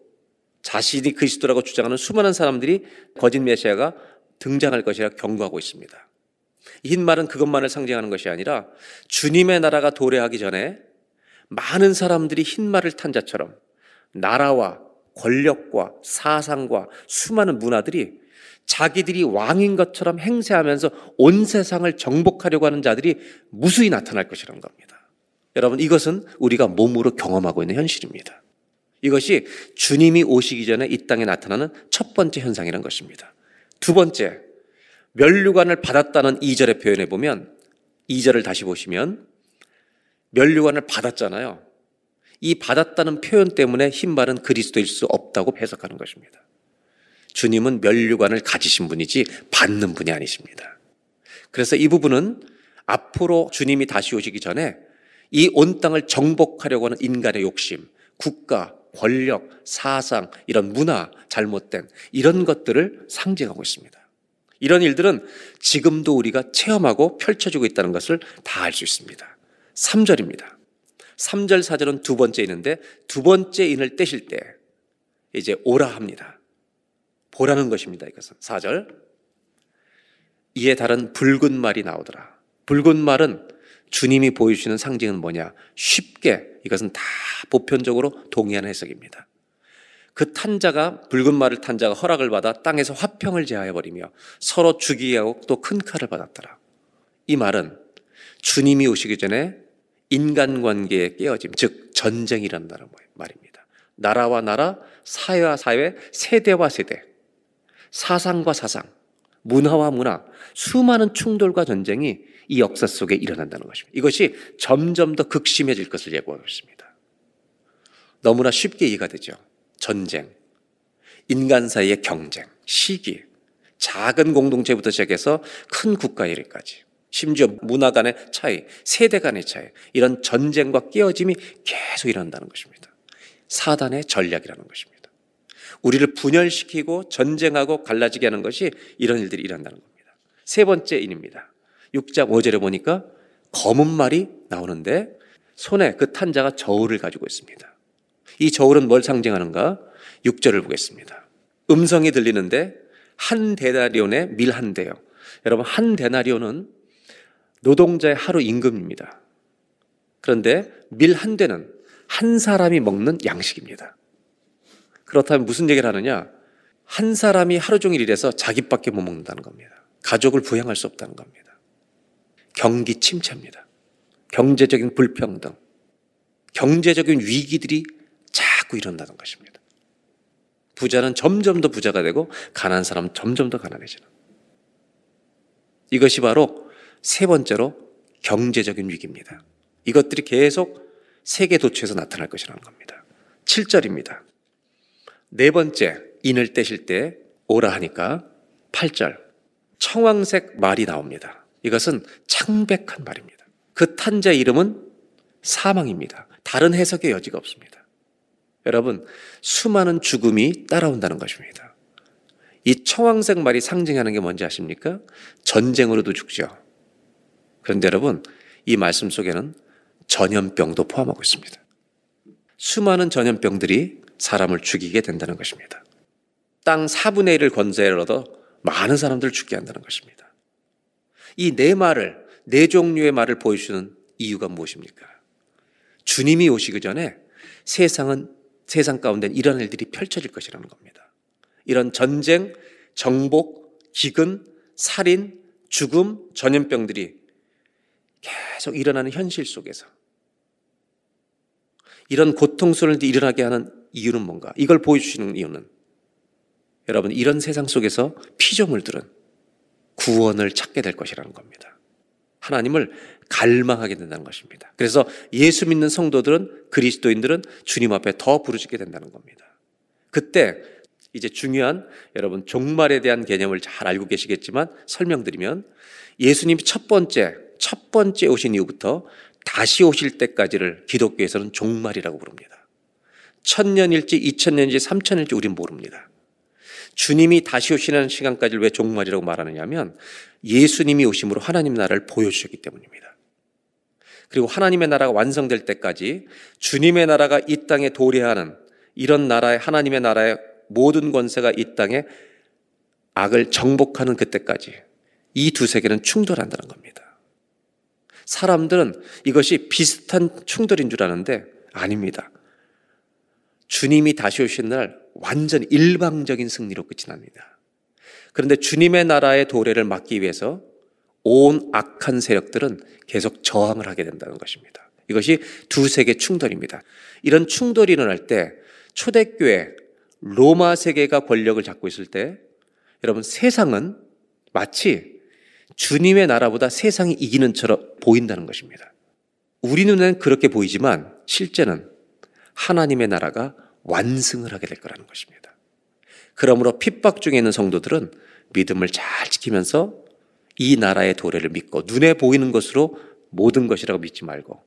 자신이 그리스도라고 주장하는 수많은 사람들이 거짓 메시아가 등장할 것이라 경고하고 있습니다. 흰 말은 그것만을 상징하는 것이 아니라 주님의 나라가 도래하기 전에 많은 사람들이 흰 말을 탄 자처럼 나라와 권력과 사상과 수많은 문화들이 자기들이 왕인 것처럼 행세하면서 온 세상을 정복하려고 하는 자들이 무수히 나타날 것이라는 겁니다. 여러분, 이것은 우리가 몸으로 경험하고 있는 현실입니다. 이것이 주님이 오시기 전에 이 땅에 나타나는 첫 번째 현상이라는 것입니다. 두 번째, 멸류관을 받았다는 2절의 표현에 보면 2절을 다시 보시면 멸류관을 받았잖아요. 이 받았다는 표현 때문에 흰 말은 그리스도일 수 없다고 해석하는 것입니다. 주님은 멸류관을 가지신 분이지 받는 분이 아니십니다. 그래서 이 부분은 앞으로 주님이 다시 오시기 전에 이 온 땅을 정복하려고 하는 인간의 욕심, 국가, 권력, 사상, 이런 문화, 잘못된 이런 것들을 상징하고 있습니다. 이런 일들은 지금도 우리가 체험하고 펼쳐지고 있다는 것을 다 알 수 있습니다. 3절입니다. 3절, 4절은 두 번째 있는데 두 번째 인을 떼실 때 이제 오라 합니다. 보라는 것입니다. 이것은 4절. 이에 다른 붉은 말이 나오더라. 붉은 말은 주님이 보여주시는 상징은 뭐냐? 쉽게 이것은 다 보편적으로 동의하는 해석입니다. 그 탄자가 붉은 말을 탄자가 허락을 받아 땅에서 화평을 제하여 버리며 서로 죽이게 하고 또 큰 칼을 받았더라. 이 말은 주님이 오시기 전에 인간관계의 깨어짐, 즉 전쟁이란다는 말입니다. 나라와 나라, 사회와 사회, 세대와 세대, 사상과 사상, 문화와 문화, 수많은 충돌과 전쟁이 이 역사 속에 일어난다는 것입니다. 이것이 점점 더 극심해질 것을 예고하고 있습니다. 너무나 쉽게 이해가 되죠. 전쟁, 인간 사이의 경쟁, 시기, 작은 공동체부터 시작해서 큰 국가 일까지 심지어 문화 간의 차이, 세대 간의 차이, 이런 전쟁과 깨어짐이 계속 일어난다는 것입니다. 사단의 전략이라는 것입니다. 우리를 분열시키고 전쟁하고 갈라지게 하는 것이 이런 일들이 일어난다는 겁니다. 세 번째 인입니다. 6장 5절에 보니까 검은 말이 나오는데 손에 그 탄자가 저울을 가지고 있습니다. 이 저울은 뭘 상징하는가? 6절을 보겠습니다. 음성이 들리는데 한 데나리온에 밀한 대요. 여러분 한 데나리온은 노동자의 하루 임금입니다. 그런데 밀 한 대는 한 사람이 먹는 양식입니다. 그렇다면 무슨 얘기를 하느냐? 한 사람이 하루 종일 일해서 자기밖에 못 먹는다는 겁니다. 가족을 부양할 수 없다는 겁니다. 경기 침체입니다. 경제적인 불평등, 경제적인 위기들이 자꾸 일어난다는 것입니다. 부자는 점점 더 부자가 되고 가난한 사람은 점점 더 가난해지는. 이것이 바로 세 번째로 경제적인 위기입니다. 이것들이 계속 세계 도처에서 나타날 것이라는 겁니다. 7절입니다. 네 번째, 인을 떼실 때 오라 하니까 8절. 청황색 말이 나옵니다. 이것은 창백한 말입니다. 그 탄자 이름은 사망입니다. 다른 해석의 여지가 없습니다. 여러분, 수많은 죽음이 따라온다는 것입니다. 이 청황색 말이 상징하는 게 뭔지 아십니까? 전쟁으로도 죽죠. 그런데 여러분, 이 말씀 속에는 전염병도 포함하고 있습니다. 수많은 전염병들이 사람을 죽이게 된다는 것입니다. 땅 4분의 1을 건재를 얻어 많은 사람들을 죽게 한다는 것입니다. 이 네 말을, 네 종류의 말을 보여주는 이유가 무엇입니까? 주님이 오시기 전에 세상은, 세상 가운데 이런 일들이 펼쳐질 것이라는 겁니다. 이런 전쟁, 정복, 기근, 살인, 죽음, 전염병들이 계속 일어나는 현실 속에서 이런 고통스러운 일이 일어나게 하는 이유는 뭔가? 이걸 보여주시는 이유는 여러분 이런 세상 속에서 피조물들은 구원을 찾게 될 것이라는 겁니다. 하나님을 갈망하게 된다는 것입니다. 그래서 예수 믿는 성도들은 그리스도인들은 주님 앞에 더 부르짖게 된다는 겁니다. 그때 이제 중요한 여러분 종말에 대한 개념을 잘 알고 계시겠지만 설명드리면 예수님이 첫 번째 첫 번째 오신 이후부터 다시 오실 때까지를 기독교에서는 종말이라고 부릅니다. 천년일지, 이천년일지, 삼천년일지 우린 모릅니다. 주님이 다시 오시는 시간까지를 왜 종말이라고 말하느냐 하면 예수님이 오심으로 하나님 나라를 보여주셨기 때문입니다. 그리고 하나님의 나라가 완성될 때까지 주님의 나라가 이 땅에 도래하는 이런 나라의 하나님의 나라의 모든 권세가 이 땅에 악을 정복하는 그때까지 이 두 세계는 충돌한다는 겁니다. 사람들은 이것이 비슷한 충돌인 줄 아는데 아닙니다. 주님이 다시 오신 날 완전 일방적인 승리로 끝이 납니다. 그런데 주님의 나라의 도래를 막기 위해서 온 악한 세력들은 계속 저항을 하게 된다는 것입니다. 이것이 두 세계 충돌입니다. 이런 충돌이 일어날 때 초대교회 로마 세계가 권력을 잡고 있을 때 여러분 세상은 마치 주님의 나라보다 세상이 이기는 처럼 보인다는 것입니다. 우리 눈에는 그렇게 보이지만 실제는 하나님의 나라가 완승을 하게 될 거라는 것입니다. 그러므로 핍박 중에 있는 성도들은 믿음을 잘 지키면서 이 나라의 도래를 믿고 눈에 보이는 것으로 모든 것이라고 믿지 말고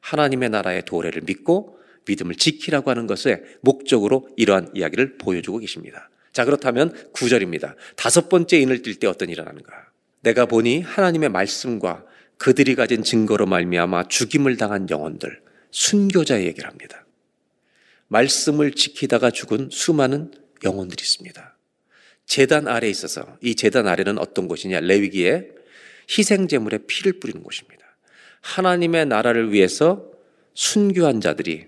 하나님의 나라의 도래를 믿고 믿음을 지키라고 하는 것의 목적으로 이러한 이야기를 보여주고 계십니다. 자, 그렇다면 구절입니다 다섯 번째 인을 뛸때 어떤 일어나는가? 내가 보니 하나님의 말씀과 그들이 가진 증거로 말미암아 죽임을 당한 영혼들 순교자의 얘기를 합니다. 말씀을 지키다가 죽은 수많은 영혼들이 있습니다. 재단 아래에 있어서 이 재단 아래는 어떤 곳이냐? 레위기에 희생 제물에 피를 뿌리는 곳입니다. 하나님의 나라를 위해서 순교한 자들이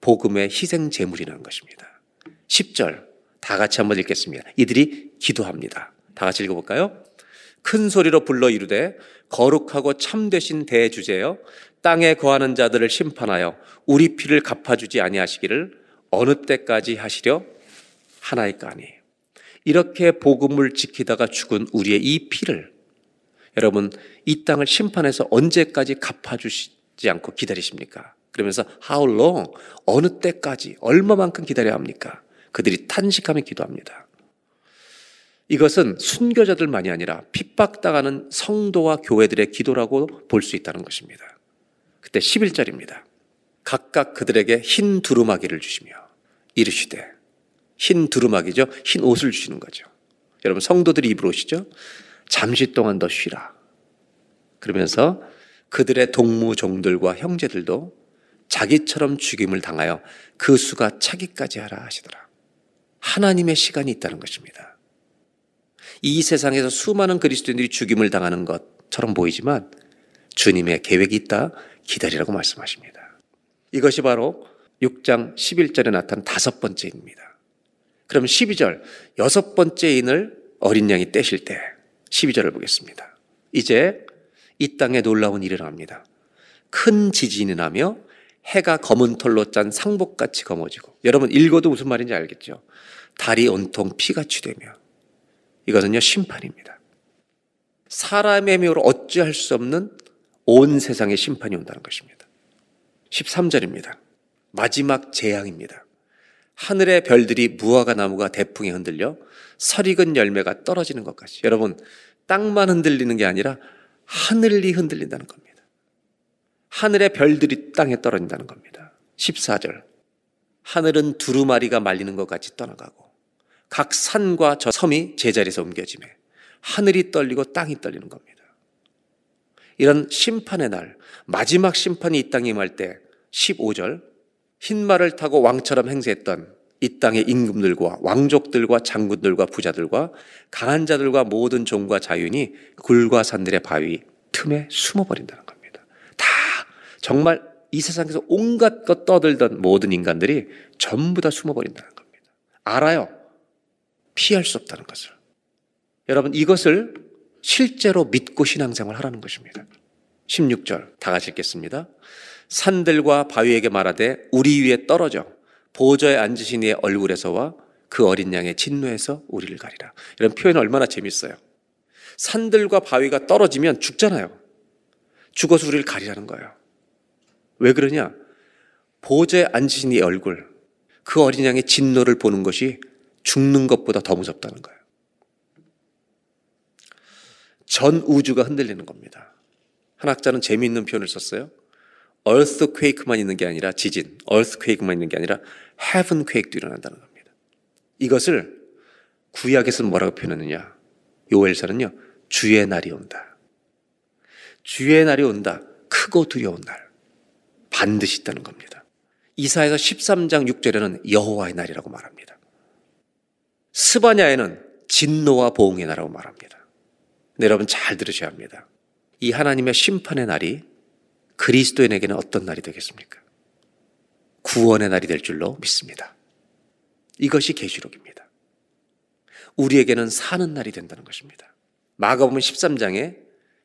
복음의 희생 제물이라는 것입니다. 10절 다 같이 한번 읽겠습니다. 이들이 기도합니다. 다 같이 읽어볼까요? 큰 소리로 불러 이르되 거룩하고 참되신 대주제여 땅에 거하는 자들을 심판하여 우리 피를 갚아주지 아니하시기를 어느 때까지 하시려 하나이까 아니 이렇게 복음을 지키다가 죽은 우리의 이 피를 여러분 이 땅을 심판해서 언제까지 갚아주시지 않고 기다리십니까? 그러면서 how long 어느 때까지 얼마만큼 기다려야 합니까? 그들이 탄식하며 기도합니다. 이것은 순교자들만이 아니라 핍박당하는 성도와 교회들의 기도라고 볼 수 있다는 것입니다. 그때 11절입니다. 각각 그들에게 흰 두루마기를 주시며 이르시되 흰 두루마기죠. 흰 옷을 주시는 거죠. 여러분 성도들이 입으로 오시죠. 잠시 동안 더 쉬라. 그러면서 그들의 동무종들과 형제들도 자기처럼 죽임을 당하여 그 수가 차기까지 하라 하시더라. 하나님의 시간이 있다는 것입니다. 이 세상에서 수많은 그리스도인들이 죽임을 당하는 것처럼 보이지만 주님의 계획이 있다 기다리라고 말씀하십니다. 이것이 바로 6장 11절에 나타난 다섯 번째 인입니다. 그럼 12절 여섯 번째 인을 어린 양이 떼실 때 12절을 보겠습니다. 이제 이 땅에 놀라운 일이 일어납니다. 큰 지진이 나며 해가 검은 털로 짠 상복같이 검어지고 여러분 읽어도 무슨 말인지 알겠죠? 달이 온통 피같이 되며 이것은요, 심판입니다. 사람의 명으로 어찌할 수 없는 온 세상의 심판이 온다는 것입니다. 13절입니다. 마지막 재앙입니다. 하늘의 별들이 무화과 나무가 대풍에 흔들려 설익은 열매가 떨어지는 것까지. 여러분, 땅만 흔들리는 게 아니라 하늘이 흔들린다는 겁니다. 하늘의 별들이 땅에 떨어진다는 겁니다. 14절. 하늘은 두루마리가 말리는 것 같이 떠나가고 각 산과 저 섬이 제자리에서 옮겨지매 하늘이 떨리고 땅이 떨리는 겁니다. 이런 심판의 날, 마지막 심판이 이 땅에 임할 때 15절 흰 말을 타고 왕처럼 행세했던 이 땅의 임금들과 왕족들과 장군들과 부자들과 강한 자들과 모든 종과 자윤이 굴과 산들의 바위 틈에 숨어버린다는 겁니다. 다 정말 이 세상에서 온갖 것 떠들던 모든 인간들이 전부 다 숨어버린다는 겁니다. 알아요. 피할 수 없다는 것을. 여러분 이것을 실제로 믿고 신앙생활 하라는 것입니다. 16절 다 같이 읽겠습니다. 산들과 바위에게 말하되 우리 위에 떨어져 보좌에 앉으신 이의 얼굴에서와 그 어린 양의 진노에서 우리를 가리라. 이런 표현 얼마나 재밌어요. 산들과 바위가 떨어지면 죽잖아요. 죽어서 우리를 가리라는 거예요. 왜 그러냐? 보좌에 앉으신 이 얼굴, 그 어린 양의 진노를 보는 것이 죽는 것보다 더 무섭다는 거예요. 전 우주가 흔들리는 겁니다. 한 학자는 재미있는 표현을 썼어요. earthquake만 있는 게 아니라 지진, earthquake만 있는 게 아니라 heavenquake도 일어난다는 겁니다. 이것을 구약에서는 뭐라고 표현하느냐? 요엘서는요, 주의 날이 온다. 주의 날이 온다. 크고 두려운 날. 반드시 있다는 겁니다. 이사에서 13장 6절에는 여호와의 날이라고 말합니다. 스바냐에는 진노와 보응의 날이라고 말합니다. 네, 여러분 잘 들으셔야 합니다. 이 하나님의 심판의 날이 그리스도인에게는 어떤 날이 되겠습니까? 구원의 날이 될 줄로 믿습니다. 이것이 계시록입니다. 우리에게는 사는 날이 된다는 것입니다. 마가복음 13장에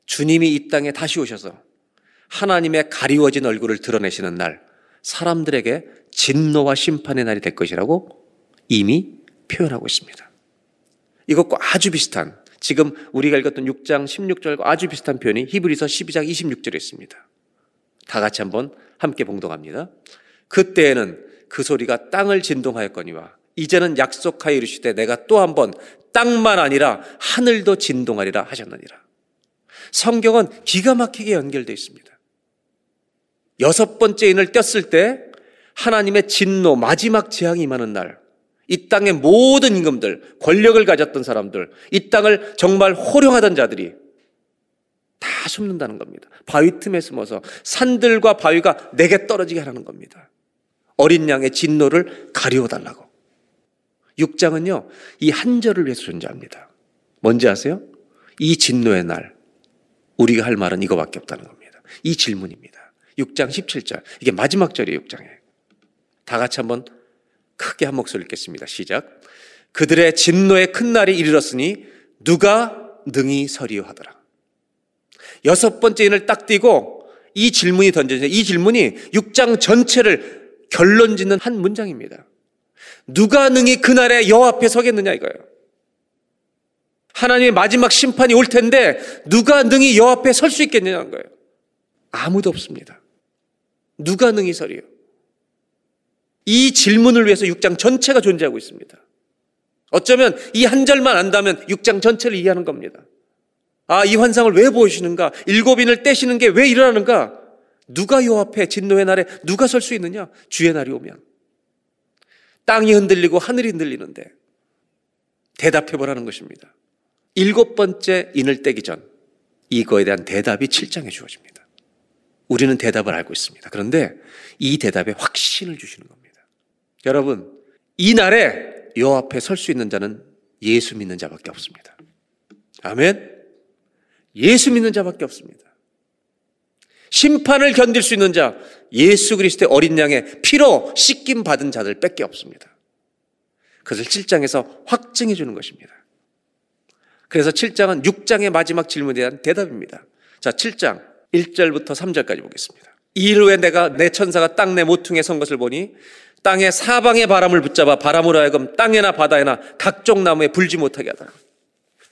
주님이 이 땅에 다시 오셔서 하나님의 가리워진 얼굴을 드러내시는 날 사람들에게 진노와 심판의 날이 될 것이라고 이미 표현하고 있습니다. 이것과 아주 비슷한 지금 우리가 읽었던 6장 16절과 아주 비슷한 표현이 히브리서 12장 26절에 있습니다. 다 같이 한번 함께 봉독합니다. 그때에는 그 소리가 땅을 진동하였거니와 이제는 약속하여 이르시되 내가 또 한번 땅만 아니라 하늘도 진동하리라 하셨느니라. 성경은 기가 막히게 연결되어 있습니다. 여섯 번째 인을 뗐을 때 하나님의 진노 마지막 재앙이 임하는 날, 이 땅의 모든 임금들, 권력을 가졌던 사람들, 이 땅을 정말 호령하던 자들이 다 숨는다는 겁니다. 바위 틈에 숨어서 산들과 바위가 내게 떨어지게 하라는 겁니다. 어린 양의 진노를 가리워 달라고. 6장은요, 이 한 절을 위해서 존재합니다. 뭔지 아세요? 이 진노의 날, 우리가 할 말은 이거밖에 없다는 겁니다. 이 질문입니다. 6장 17절. 이게 마지막 절이에요, 6장에. 다 같이 한번 크게 한 목소리 읽겠습니다. 시작. 그들의 진노의 큰 날이 이르렀으니 누가 능히 서리요 하더라. 여섯 번째 인을 딱 띄고 이 질문이 던져져요. 이 질문이 6장 전체를 결론 짓는 한 문장입니다. 누가 능히 그날에 여호 앞에 서겠느냐 이거예요. 하나님의 마지막 심판이 올 텐데 누가 능히 여호 앞에 설 수 있겠느냐는 거예요. 아무도 없습니다. 누가 능히 서리요? 이 질문을 위해서 6장 전체가 존재하고 있습니다. 어쩌면 이 한 절만 안다면 6장 전체를 이해하는 겁니다. 아, 이 환상을 왜 보여주시는가? 일곱인을 떼시는 게 왜 일어나는가? 누가 요 앞에 진노의 날에 누가 설 수 있느냐? 주의 날이 오면. 땅이 흔들리고 하늘이 흔들리는데 대답해 보라는 것입니다. 일곱 번째 인을 떼기 전 이거에 대한 대답이 7장에 주어집니다. 우리는 대답을 알고 있습니다. 그런데 이 대답에 확신을 주시는 겁니다. 여러분, 이 날에 요 앞에 설 수 있는 자는 예수 믿는 자밖에 없습니다. 아멘. 예수 믿는 자밖에 없습니다. 심판을 견딜 수 있는 자, 예수 그리스도의 어린 양의 피로 씻김 받은 자들 밖에 없습니다. 그것을 7장에서 확증해 주는 것입니다. 그래서 7장은 6장의 마지막 질문에 대한 대답입니다. 자, 7장 1절부터 3절까지 보겠습니다. 이 일 후에 내가 내 천사가 땅 내 모퉁에 선 것을 보니 땅의 사방의 바람을 붙잡아 바람으로 하여금 땅에나 바다에나 각종 나무에 불지 못하게 하더라.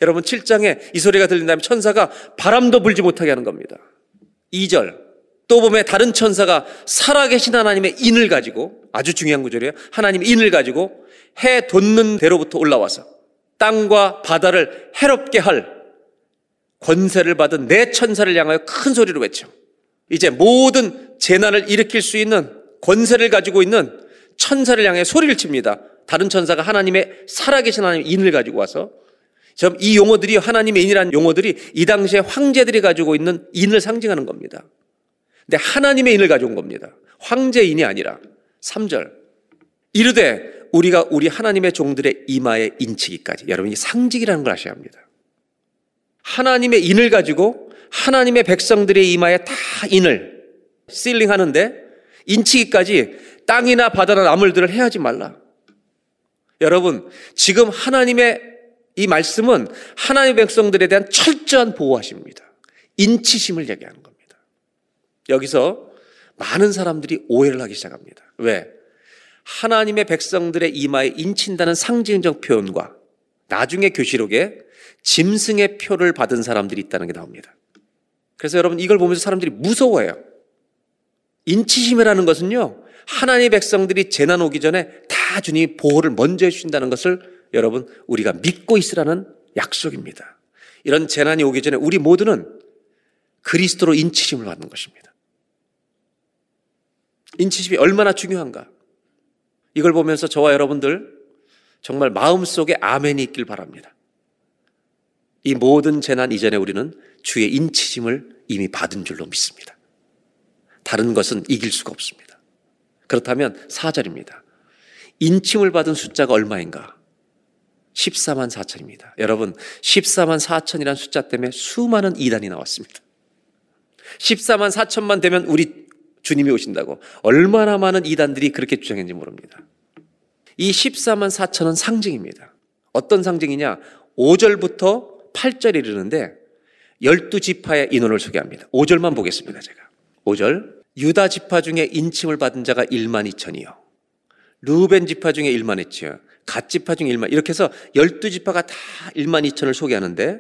여러분 7장에 이 소리가 들린다면 천사가 바람도 불지 못하게 하는 겁니다. 2절 또 보면 다른 천사가 살아계신 하나님의 인을 가지고 아주 중요한 구절이에요. 하나님 인을 가지고 해 돋는 데로부터 올라와서 땅과 바다를 해롭게 할 권세를 받은 네 천사를 향하여 큰 소리로 외쳐. 이제 모든 재난을 일으킬 수 있는 권세를 가지고 있는 천사를 향해 소리를 칩니다. 다른 천사가 하나님의 살아계신 하나님 인을 가지고 와서 이 용어들이 하나님의 인이라는 용어들이 이 당시에 황제들이 가지고 있는 인을 상징하는 겁니다. 근데 하나님의 인을 가져온 겁니다. 황제인이 아니라 3절 이르되 우리가 우리 하나님의 종들의 이마에 인치기까지 여러분이 상징이라는 걸 아셔야 합니다. 하나님의 인을 가지고 하나님의 백성들의 이마에 다 인을 실링 하는데 인치기까지 땅이나 바다나 나물들을 해하지 말라. 여러분, 지금 하나님의 이 말씀은 하나님의 백성들에 대한 철저한 보호하십니다. 인치심을 얘기하는 겁니다. 여기서 많은 사람들이 오해를 하기 시작합니다. 왜? 하나님의 백성들의 이마에 인친다는 상징적 표현과 나중에 교시록에 짐승의 표를 받은 사람들이 있다는 게 나옵니다. 그래서 여러분 이걸 보면서 사람들이 무서워해요. 인치심이라는 것은요, 하나님의 백성들이 재난 오기 전에 다 주님이 보호를 먼저 해주신다는 것을 여러분 우리가 믿고 있으라는 약속입니다. 이런 재난이 오기 전에 우리 모두는 그리스도로 인치심을 받는 것입니다. 인치심이 얼마나 중요한가? 이걸 보면서 저와 여러분들 정말 마음속에 아멘이 있길 바랍니다. 이 모든 재난 이전에 우리는 주의 인치심을 이미 받은 줄로 믿습니다. 다른 것은 이길 수가 없습니다. 그렇다면 4절입니다. 인침을 받은 숫자가 얼마인가? 14만 4천입니다. 여러분, 14만 4천이라는 숫자 때문에 수많은 이단이 나왔습니다. 14만 4천만 되면 우리 주님이 오신다고 얼마나 많은 이단들이 그렇게 주장했는지 모릅니다. 이 14만 4천은 상징입니다. 어떤 상징이냐? 5절부터 8절 이르는데 12지파의 인원을 소개합니다. 5절만 보겠습니다, 제가. 5절. 유다 지파 중에 인침을 받은 자가 1만 2천이요. 루벤 지파 중에 1만 2천, 갓 지파 중에 1만, 이렇게 해서 12지파가 다 1만 2천을 소개하는데,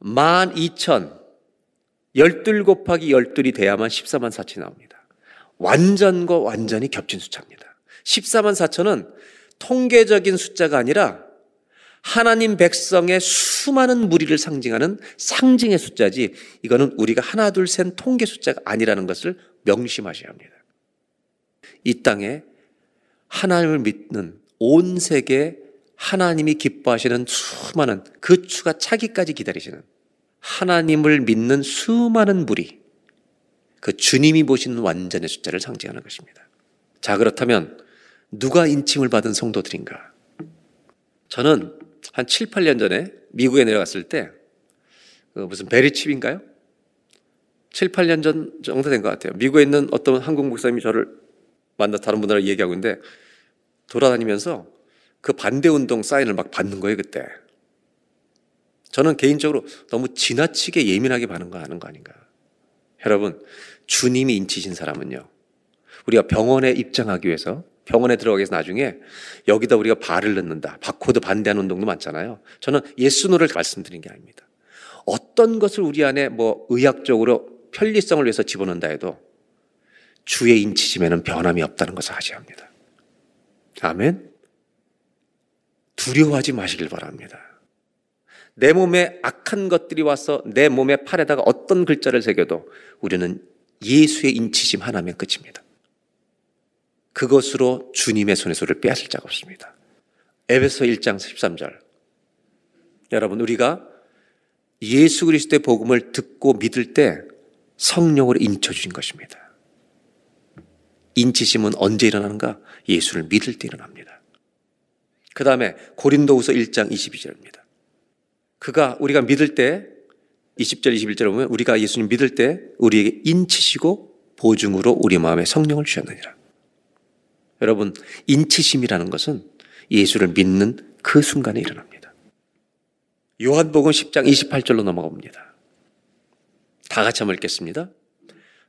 1만 2천, 12 곱하기 12이 돼야만 14만 4천이 나옵니다. 완전과 완전히 겹친 숫자입니다. 14만 4천은 통계적인 숫자가 아니라 하나님 백성의 수많은 무리를 상징하는 상징의 숫자지 이거는 우리가 하나 둘 셋 통계 숫자가 아니라는 것을 명심하셔야 합니다. 이 땅에 하나님을 믿는 온 세계 하나님이 기뻐하시는 수많은 그 추가 차기까지 기다리시는 하나님을 믿는 수많은 무리, 그 주님이 보시는 완전의 숫자를 상징하는 것입니다. 자, 그렇다면 누가 인칭을 받은 성도들인가? 저는 한 7, 8년 전에 미국에 내려갔을 때, 그 무슨 베리칩인가요? 7, 8년 전 정도 된 것 같아요. 미국에 있는 어떤 한국 목사님이 저를 만나 다른 분들하고 얘기하고 있는데, 돌아다니면서 그 반대 운동 사인을 막 받는 거예요, 그때. 저는 개인적으로 너무 지나치게 예민하게 반응하는 거 아닌가. 여러분, 주님이 인치신 사람은요, 우리가 병원에 입장하기 위해서 병원에 들어가기 위해서 나중에 여기다 우리가 발을 넣는다. 바코드 반대하는 운동도 많잖아요. 저는 예수노를 말씀드린 게 아닙니다. 어떤 것을 우리 안에 뭐 의학적으로 편리성을 위해서 집어넣는다 해도 주의 인치심에는 변함이 없다는 것을 아셔야 합니다. 아멘? 두려워하지 마시길 바랍니다. 내 몸에 악한 것들이 와서 내 몸의 팔에다가 어떤 글자를 새겨도 우리는 예수의 인치심 하나면 끝입니다. 그것으로 주님의 손에 소를 빼앗을 자가 없습니다. 에베소 1장 13절. 여러분, 우리가 예수 그리스도의 복음을 듣고 믿을 때 성령으로 인쳐주신 것입니다. 인치심은 언제 일어나는가? 예수를 믿을 때 일어납니다. 그 다음에 고린도후서 1장 22절입니다. 그가 우리가 믿을 때 20절 21절 보면 우리가 예수님 믿을 때 우리에게 인치시고 보증으로 우리 마음에 성령을 주셨느니라. 여러분 인치심이라는 것은 예수를 믿는 그 순간에 일어납니다. 요한복음 10장 28절로 넘어갑니다. 다 같이 한번 읽겠습니다.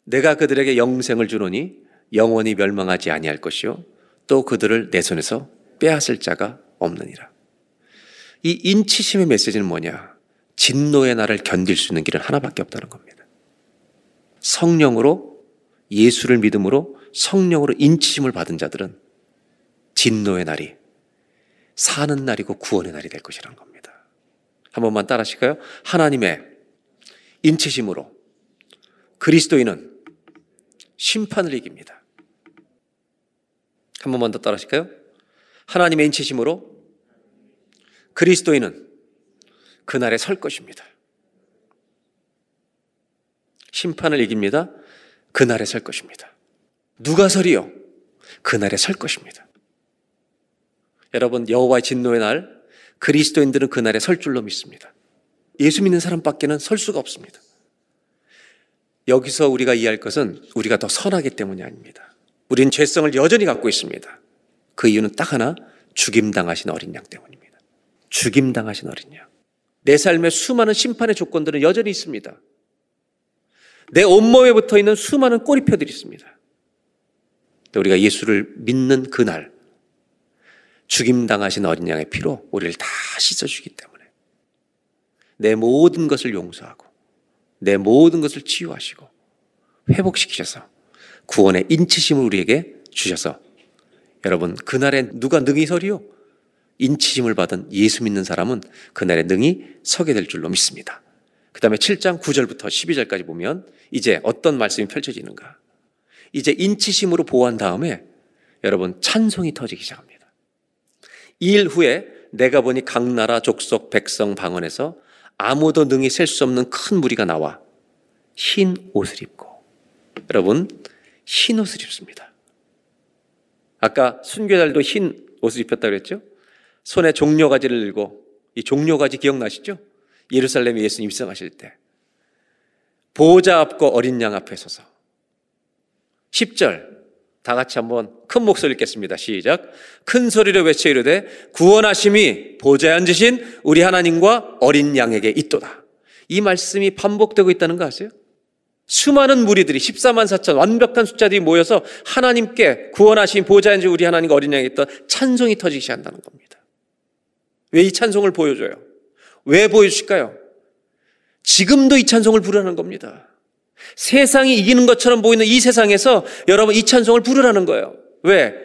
내가 그들에게 영생을 주노니 영원히 멸망하지 아니할 것이요 또 그들을 내 손에서 빼앗을 자가 없느니라. 이 인치심의 메시지는 뭐냐? 진노의 날을 견딜 수 있는 길은 하나밖에 없다는 겁니다. 성령으로 예수를 믿음으로 성령으로 인치심을 받은 자들은 진노의 날이 사는 날이고 구원의 날이 될 것이라는 겁니다. 한 번만 따라 하실까요? 하나님의 인치심으로 그리스도인은 심판을 이깁니다. 한 번만 더 따라 하실까요? 하나님의 인치심으로 그리스도인은 그날에 설 것입니다. 심판을 이깁니다. 그날에 설 것입니다. 누가 설이요? 그날에 설 것입니다. 여러분 여호와의 진노의 날 그리스도인들은 그날에 설 줄로 믿습니다. 예수 믿는 사람밖에는 설 수가 없습니다. 여기서 우리가 이해할 것은 우리가 더 선하기 때문이 아닙니다. 우리는 죄성을 여전히 갖고 있습니다. 그 이유는 딱 하나 죽임당하신 어린 양 때문입니다. 죽임당하신 어린 양. 내 삶에 수많은 심판의 조건들은 여전히 있습니다. 내 온몸에 붙어 있는 수많은 꼬리표들이 있습니다. 우리가 예수를 믿는 그날 죽임당하신 어린 양의 피로 우리를 다 씻어주기 때문에 내 모든 것을 용서하고 내 모든 것을 치유하시고 회복시키셔서 구원의 인치심을 우리에게 주셔서 여러분 그날에 누가 능히 서리요? 인치심을 받은 예수 믿는 사람은 그날에 능히 서게 될 줄로 믿습니다. 그 다음에 7장 9절부터 12절까지 보면 이제 어떤 말씀이 펼쳐지는가. 이제 인치심으로 보호한 다음에 여러분 찬송이 터지기 시작합니다. 이 일 후에 내가 보니 각 나라 족속 백성 방언에서 아무도 능히 셀 수 없는 큰 무리가 나와 흰 옷을 입고 여러분 흰 옷을 입습니다. 아까 순교자들도 흰 옷을 입혔다고 그랬죠? 손에 종려가지를 들고 이 종려가지 기억나시죠? 예루살렘에 예수님 입성하실 때 보호자 앞과 어린 양 앞에 서서 10절 다 같이 한번 큰 목소리 읽겠습니다. 시작. 큰 소리로 외쳐 이르되 구원하심이 보좌에 앉으신 우리 하나님과 어린 양에게 있도다. 이 말씀이 반복되고 있다는 거 아세요? 수많은 무리들이 14만 4천 완벽한 숫자들이 모여서 하나님께 구원하신 앉은 우리 하나님과 어린 양에게 있던 찬송이 터지기 시작한다는 겁니다. 왜 이 찬송을 보여줘요? 왜 보여주실까요? 지금도 이 찬송을 부르는 겁니다. 세상이 이기는 것처럼 보이는 이 세상에서 여러분 이 찬송을 부르라는 거예요. 왜?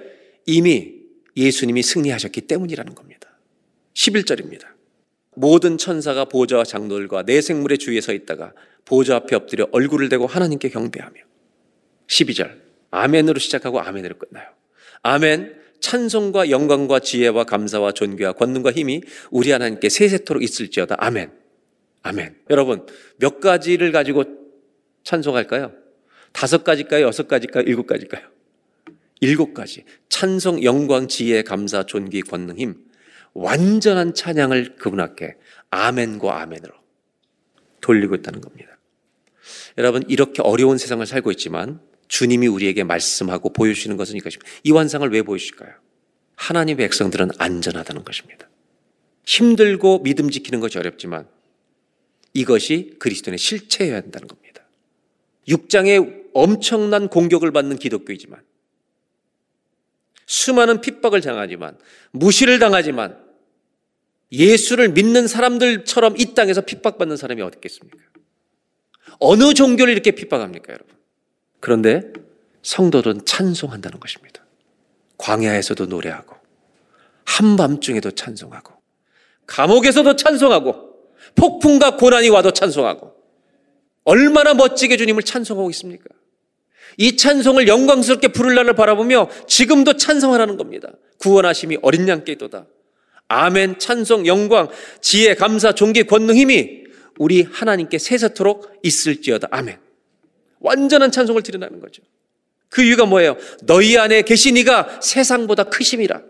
이미 예수님이 승리하셨기 때문이라는 겁니다. 11절입니다. 모든 천사가 보좌와 장로들과 내 생물의 주위에 서 있다가 보좌 앞에 엎드려 얼굴을 대고 하나님께 경배하며 12절 아멘으로 시작하고 아멘으로 끝나요. 아멘 찬송과 영광과 지혜와 감사와 존귀와 권능과 힘이 우리 하나님께 세세토록 있을지어다. 아멘. 아멘. 여러분 몇 가지를 가지고 찬송할까요? 다섯 가지일까요? 여섯 가지일까요? 일곱 가지일까요? 일곱 가지. 찬송, 영광, 지혜, 감사, 존귀, 권능, 힘. 완전한 찬양을 그분 앞에 아멘과 아멘으로 돌리고 있다는 겁니다. 여러분, 이렇게 어려운 세상을 살고 있지만 주님이 우리에게 말씀하고 보여주시는 것은 이것입니다. 이 환상을 왜 보여주실까요? 하나님의 백성들은 안전하다는 것입니다. 힘들고 믿음 지키는 것이 어렵지만 이것이 그리스도의 실체여야 한다는 겁니다. 6장에 엄청난 공격을 받는 기독교이지만 수많은 핍박을 당하지만 무시를 당하지만 예수를 믿는 사람들처럼 이 땅에서 핍박받는 사람이 어디 있겠습니까? 어느 종교를 이렇게 핍박합니까, 여러분? 그런데 성도들은 찬송한다는 것입니다. 광야에서도 노래하고 한밤중에도 찬송하고 감옥에서도 찬송하고 폭풍과 고난이 와도 찬송하고 얼마나 멋지게 주님을 찬송하고 있습니까? 이 찬송을 영광스럽게 부를 날을 바라보며 지금도 찬송하라는 겁니다. 구원하심이 어린 양께 있도다. 아멘, 찬송, 영광, 지혜, 감사, 존귀, 권능, 힘이 우리 하나님께 세세토록 있을지어다. 아멘. 완전한 찬송을 드러나는 거죠. 그 이유가 뭐예요? 너희 안에 계신 이가 세상보다 크심이라.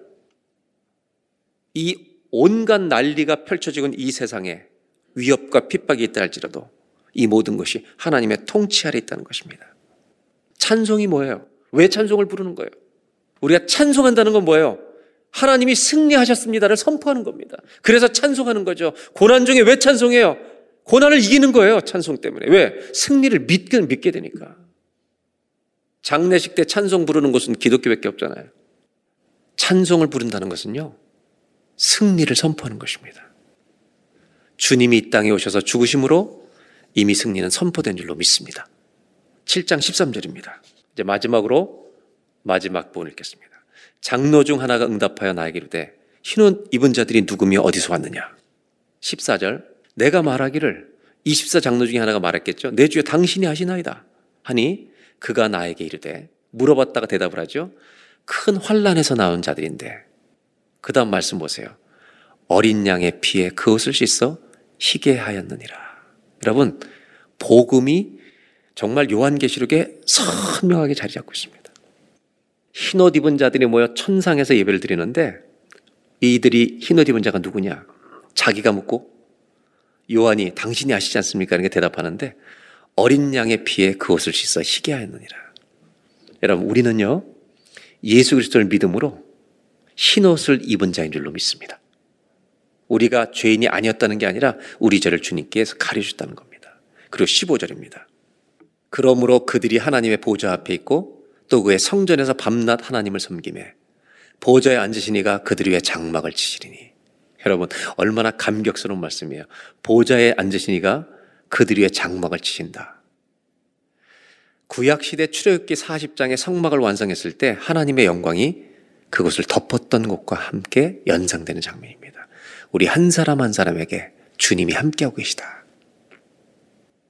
이 온갖 난리가 펼쳐지고 있는 이 세상에 위협과 핍박이 있다 할지라도 이 모든 것이 하나님의 통치 아래 있다는 것입니다. 찬송이 뭐예요? 왜 찬송을 부르는 거예요? 우리가 찬송한다는 건 뭐예요? 하나님이 승리하셨습니다를 선포하는 겁니다. 그래서 찬송하는 거죠. 고난 중에 왜 찬송해요? 고난을 이기는 거예요. 찬송 때문에. 왜? 승리를 믿게, 믿게 되니까. 장례식 때 찬송 부르는 것은 기독교밖에 없잖아요. 찬송을 부른다는 것은요. 승리를 선포하는 것입니다. 주님이 이 땅에 오셔서 죽으심으로 이미 승리는 선포된 줄로 믿습니다. 7장 13절입니다. 이제 마지막으로 마지막 부분을 읽겠습니다. 장로 중 하나가 응답하여 나에게 이르되 흰옷 입은 자들이 누구며 어디서 왔느냐? 14절 내가 말하기를 24 장로 중에 하나가 말했겠죠. 내 주에 당신이 하시나이다. 하니 그가 나에게 이르되 물어봤다가 대답을 하죠. 큰 환란에서 나온 자들인데 그 다음 말씀 보세요. 어린 양의 피에 그것을 씻어 희게 하였느니라. 여러분, 복음이 정말 요한계시록에 선명하게 자리 잡고 있습니다. 흰옷 입은 자들이 모여 천상에서 예배를 드리는데 이들이 흰옷 입은 자가 누구냐? 자기가 묻고 요한이 당신이 아시지 않습니까? 이렇게 대답하는데 어린 양의 피에 그것을 씻어 희게 하였느니라. 여러분, 우리는요, 예수 그리스도를 믿음으로 흰 옷을 입은 자인 줄로 믿습니다. 우리가 죄인이 아니었다는 게 아니라 우리 죄를 주님께서 가려 주셨다는 겁니다. 그리고 15절입니다. 그러므로 그들이 하나님의 보좌 앞에 있고 또 그의 성전에서 밤낮 하나님을 섬김에 보좌에 앉으시니가 그들 위에 장막을 치시리니 여러분 얼마나 감격스러운 말씀이에요. 보좌에 앉으시니가 그들 위에 장막을 치신다. 구약 시대 출애굽기 40장의 성막을 완성했을 때 하나님의 영광이 그것을 덮었던 것과 함께 연상되는 장면입니다. 우리 한 사람 한 사람에게 주님이 함께하고 계시다.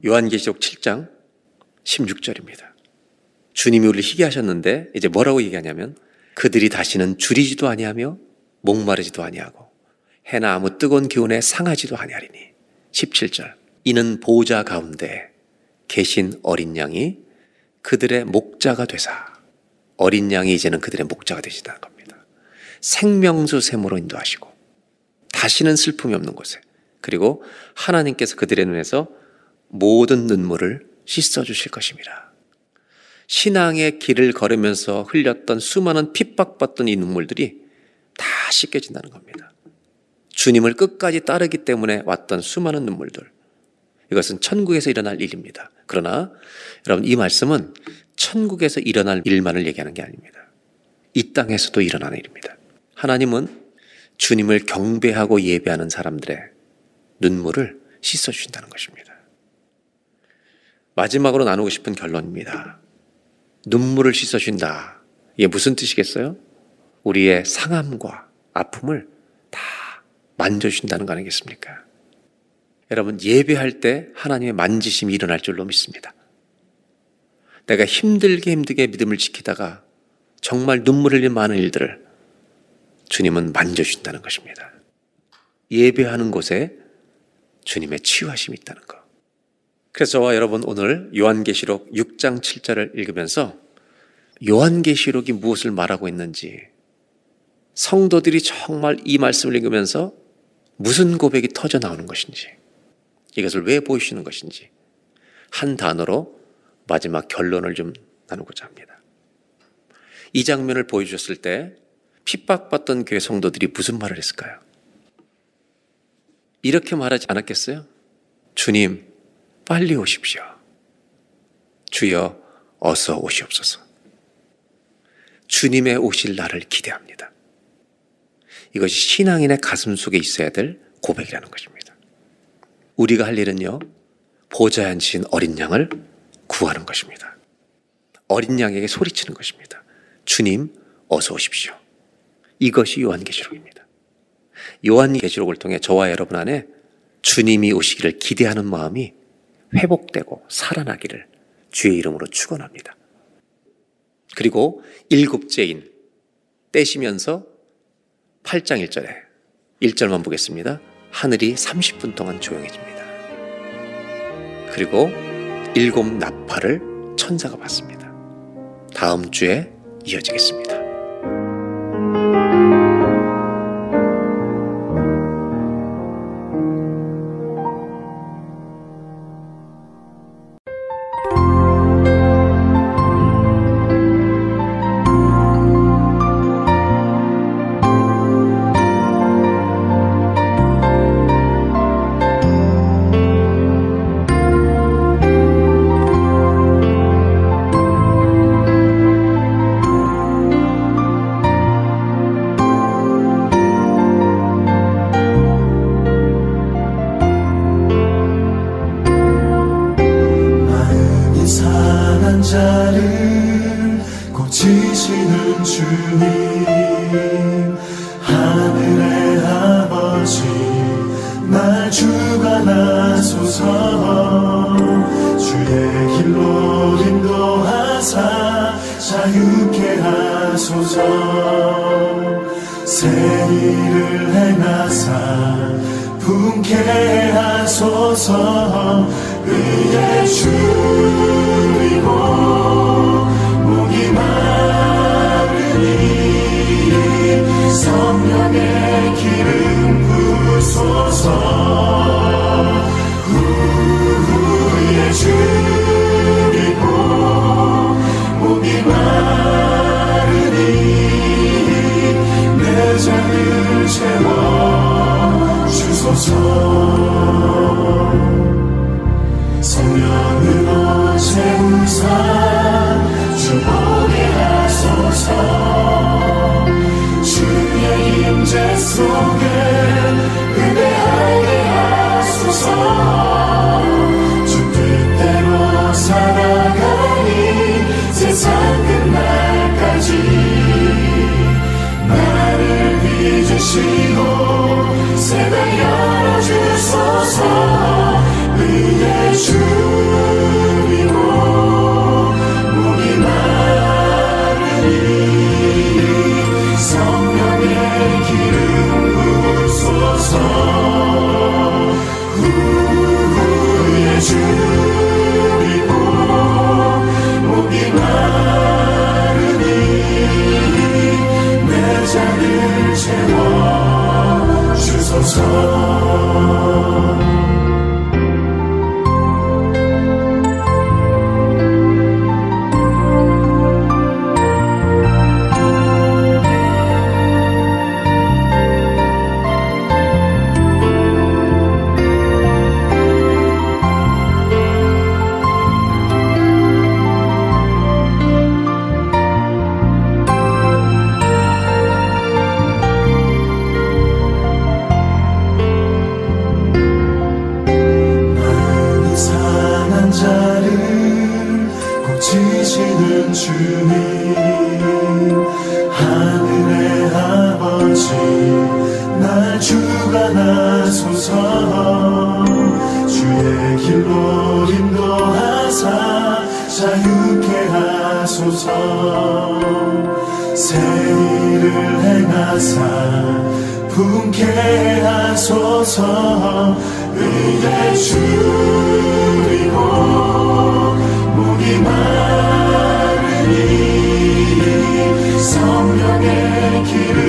요한계시록 7장 16절입니다. 주님이 우리를 희게 하셨는데 이제 뭐라고 얘기하냐면 그들이 다시는 줄이지도 아니하며 목마르지도 아니하고 해나 아무 뜨거운 기운에 상하지도 아니하리니 17절 이는 보호자 가운데 계신 어린 양이 그들의 목자가 되사 어린 양이 이제는 그들의 목자가 되시다는 겁니다. 생명수 샘으로 인도하시고 다시는 슬픔이 없는 곳에 그리고 하나님께서 그들의 눈에서 모든 눈물을 씻어 주실 것입니다. 신앙의 길을 걸으면서 흘렸던 수많은 핍박받던 이 눈물들이 다 씻겨진다는 겁니다. 주님을 끝까지 따르기 때문에 왔던 수많은 눈물들. 이것은 천국에서 일어날 일입니다. 그러나 여러분 이 말씀은 천국에서 일어날 일만을 얘기하는 게 아닙니다. 이 땅에서도 일어나는 일입니다. 하나님은 주님을 경배하고 예배하는 사람들의 눈물을 씻어주신다는 것입니다. 마지막으로 나누고 싶은 결론입니다. 눈물을 씻어준다. 이게 무슨 뜻이겠어요? 우리의 상함과 아픔을 다 만져주신다는 거 아니겠습니까? 여러분, 예배할 때 하나님의 만지심이 일어날 줄로 믿습니다. 내가 힘들게 힘들게 믿음을 지키다가 정말 눈물 흘린 많은 일들을 주님은 만져주신다는 것입니다. 예배하는 곳에 주님의 치유하심이 있다는 것. 그래서 저와 여러분 오늘 요한계시록 6장 7절을 읽으면서 요한계시록이 무엇을 말하고 있는지 성도들이 정말 이 말씀을 읽으면서 무슨 고백이 터져 나오는 것인지 이것을 왜 보여주시는 것인지 한 단어로 마지막 결론을 좀 나누고자 합니다. 이 장면을 보여주셨을 때 핍박받던 교회 성도들이 무슨 말을 했을까요? 이렇게 말하지 않았겠어요? 주님, 빨리 오십시오. 주여, 어서 오시옵소서. 주님의 오실 날을 기대합니다. 이것이 신앙인의 가슴 속에 있어야 될 고백이라는 것입니다. 우리가 할 일은요, 보좌에 앉으신 어린 양을 구하는 것입니다. 어린 양에게 소리치는 것입니다. 주님, 어서 오십시오. 이것이 요한계시록입니다. 요한계시록을 통해 저와 여러분 안에 주님이 오시기를 기대하는 마음이 회복되고 살아나기를 주의 이름으로 축원합니다. 그리고 일곱째인 떼시면서 8장 1절에 1절만 보겠습니다. 하늘이 30분 동안 조용해집니다. 그리고 일곱 나팔을 천사가 받습니다. 다음 주에 이어지겠습니다. 하소서 의의 주 주 자유케 하소서 새 일을 행하사 분케 하소서 의의 주이고 목이 마르니 성령의 기름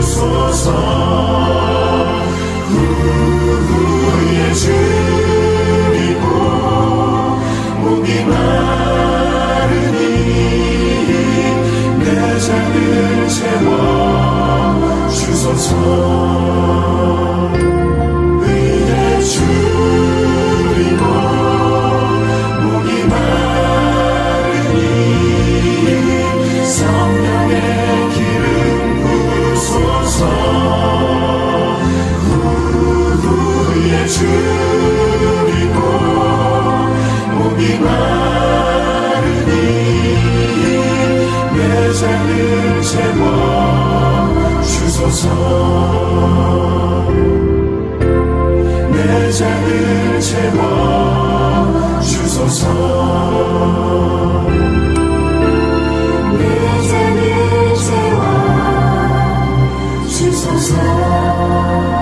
부소서 후의 주 마르니 내 잔을 채워 주소서 마르니 내 잔을 채워 주소서. 내 잔을 채워 주소서 내 잔을 채워 주소서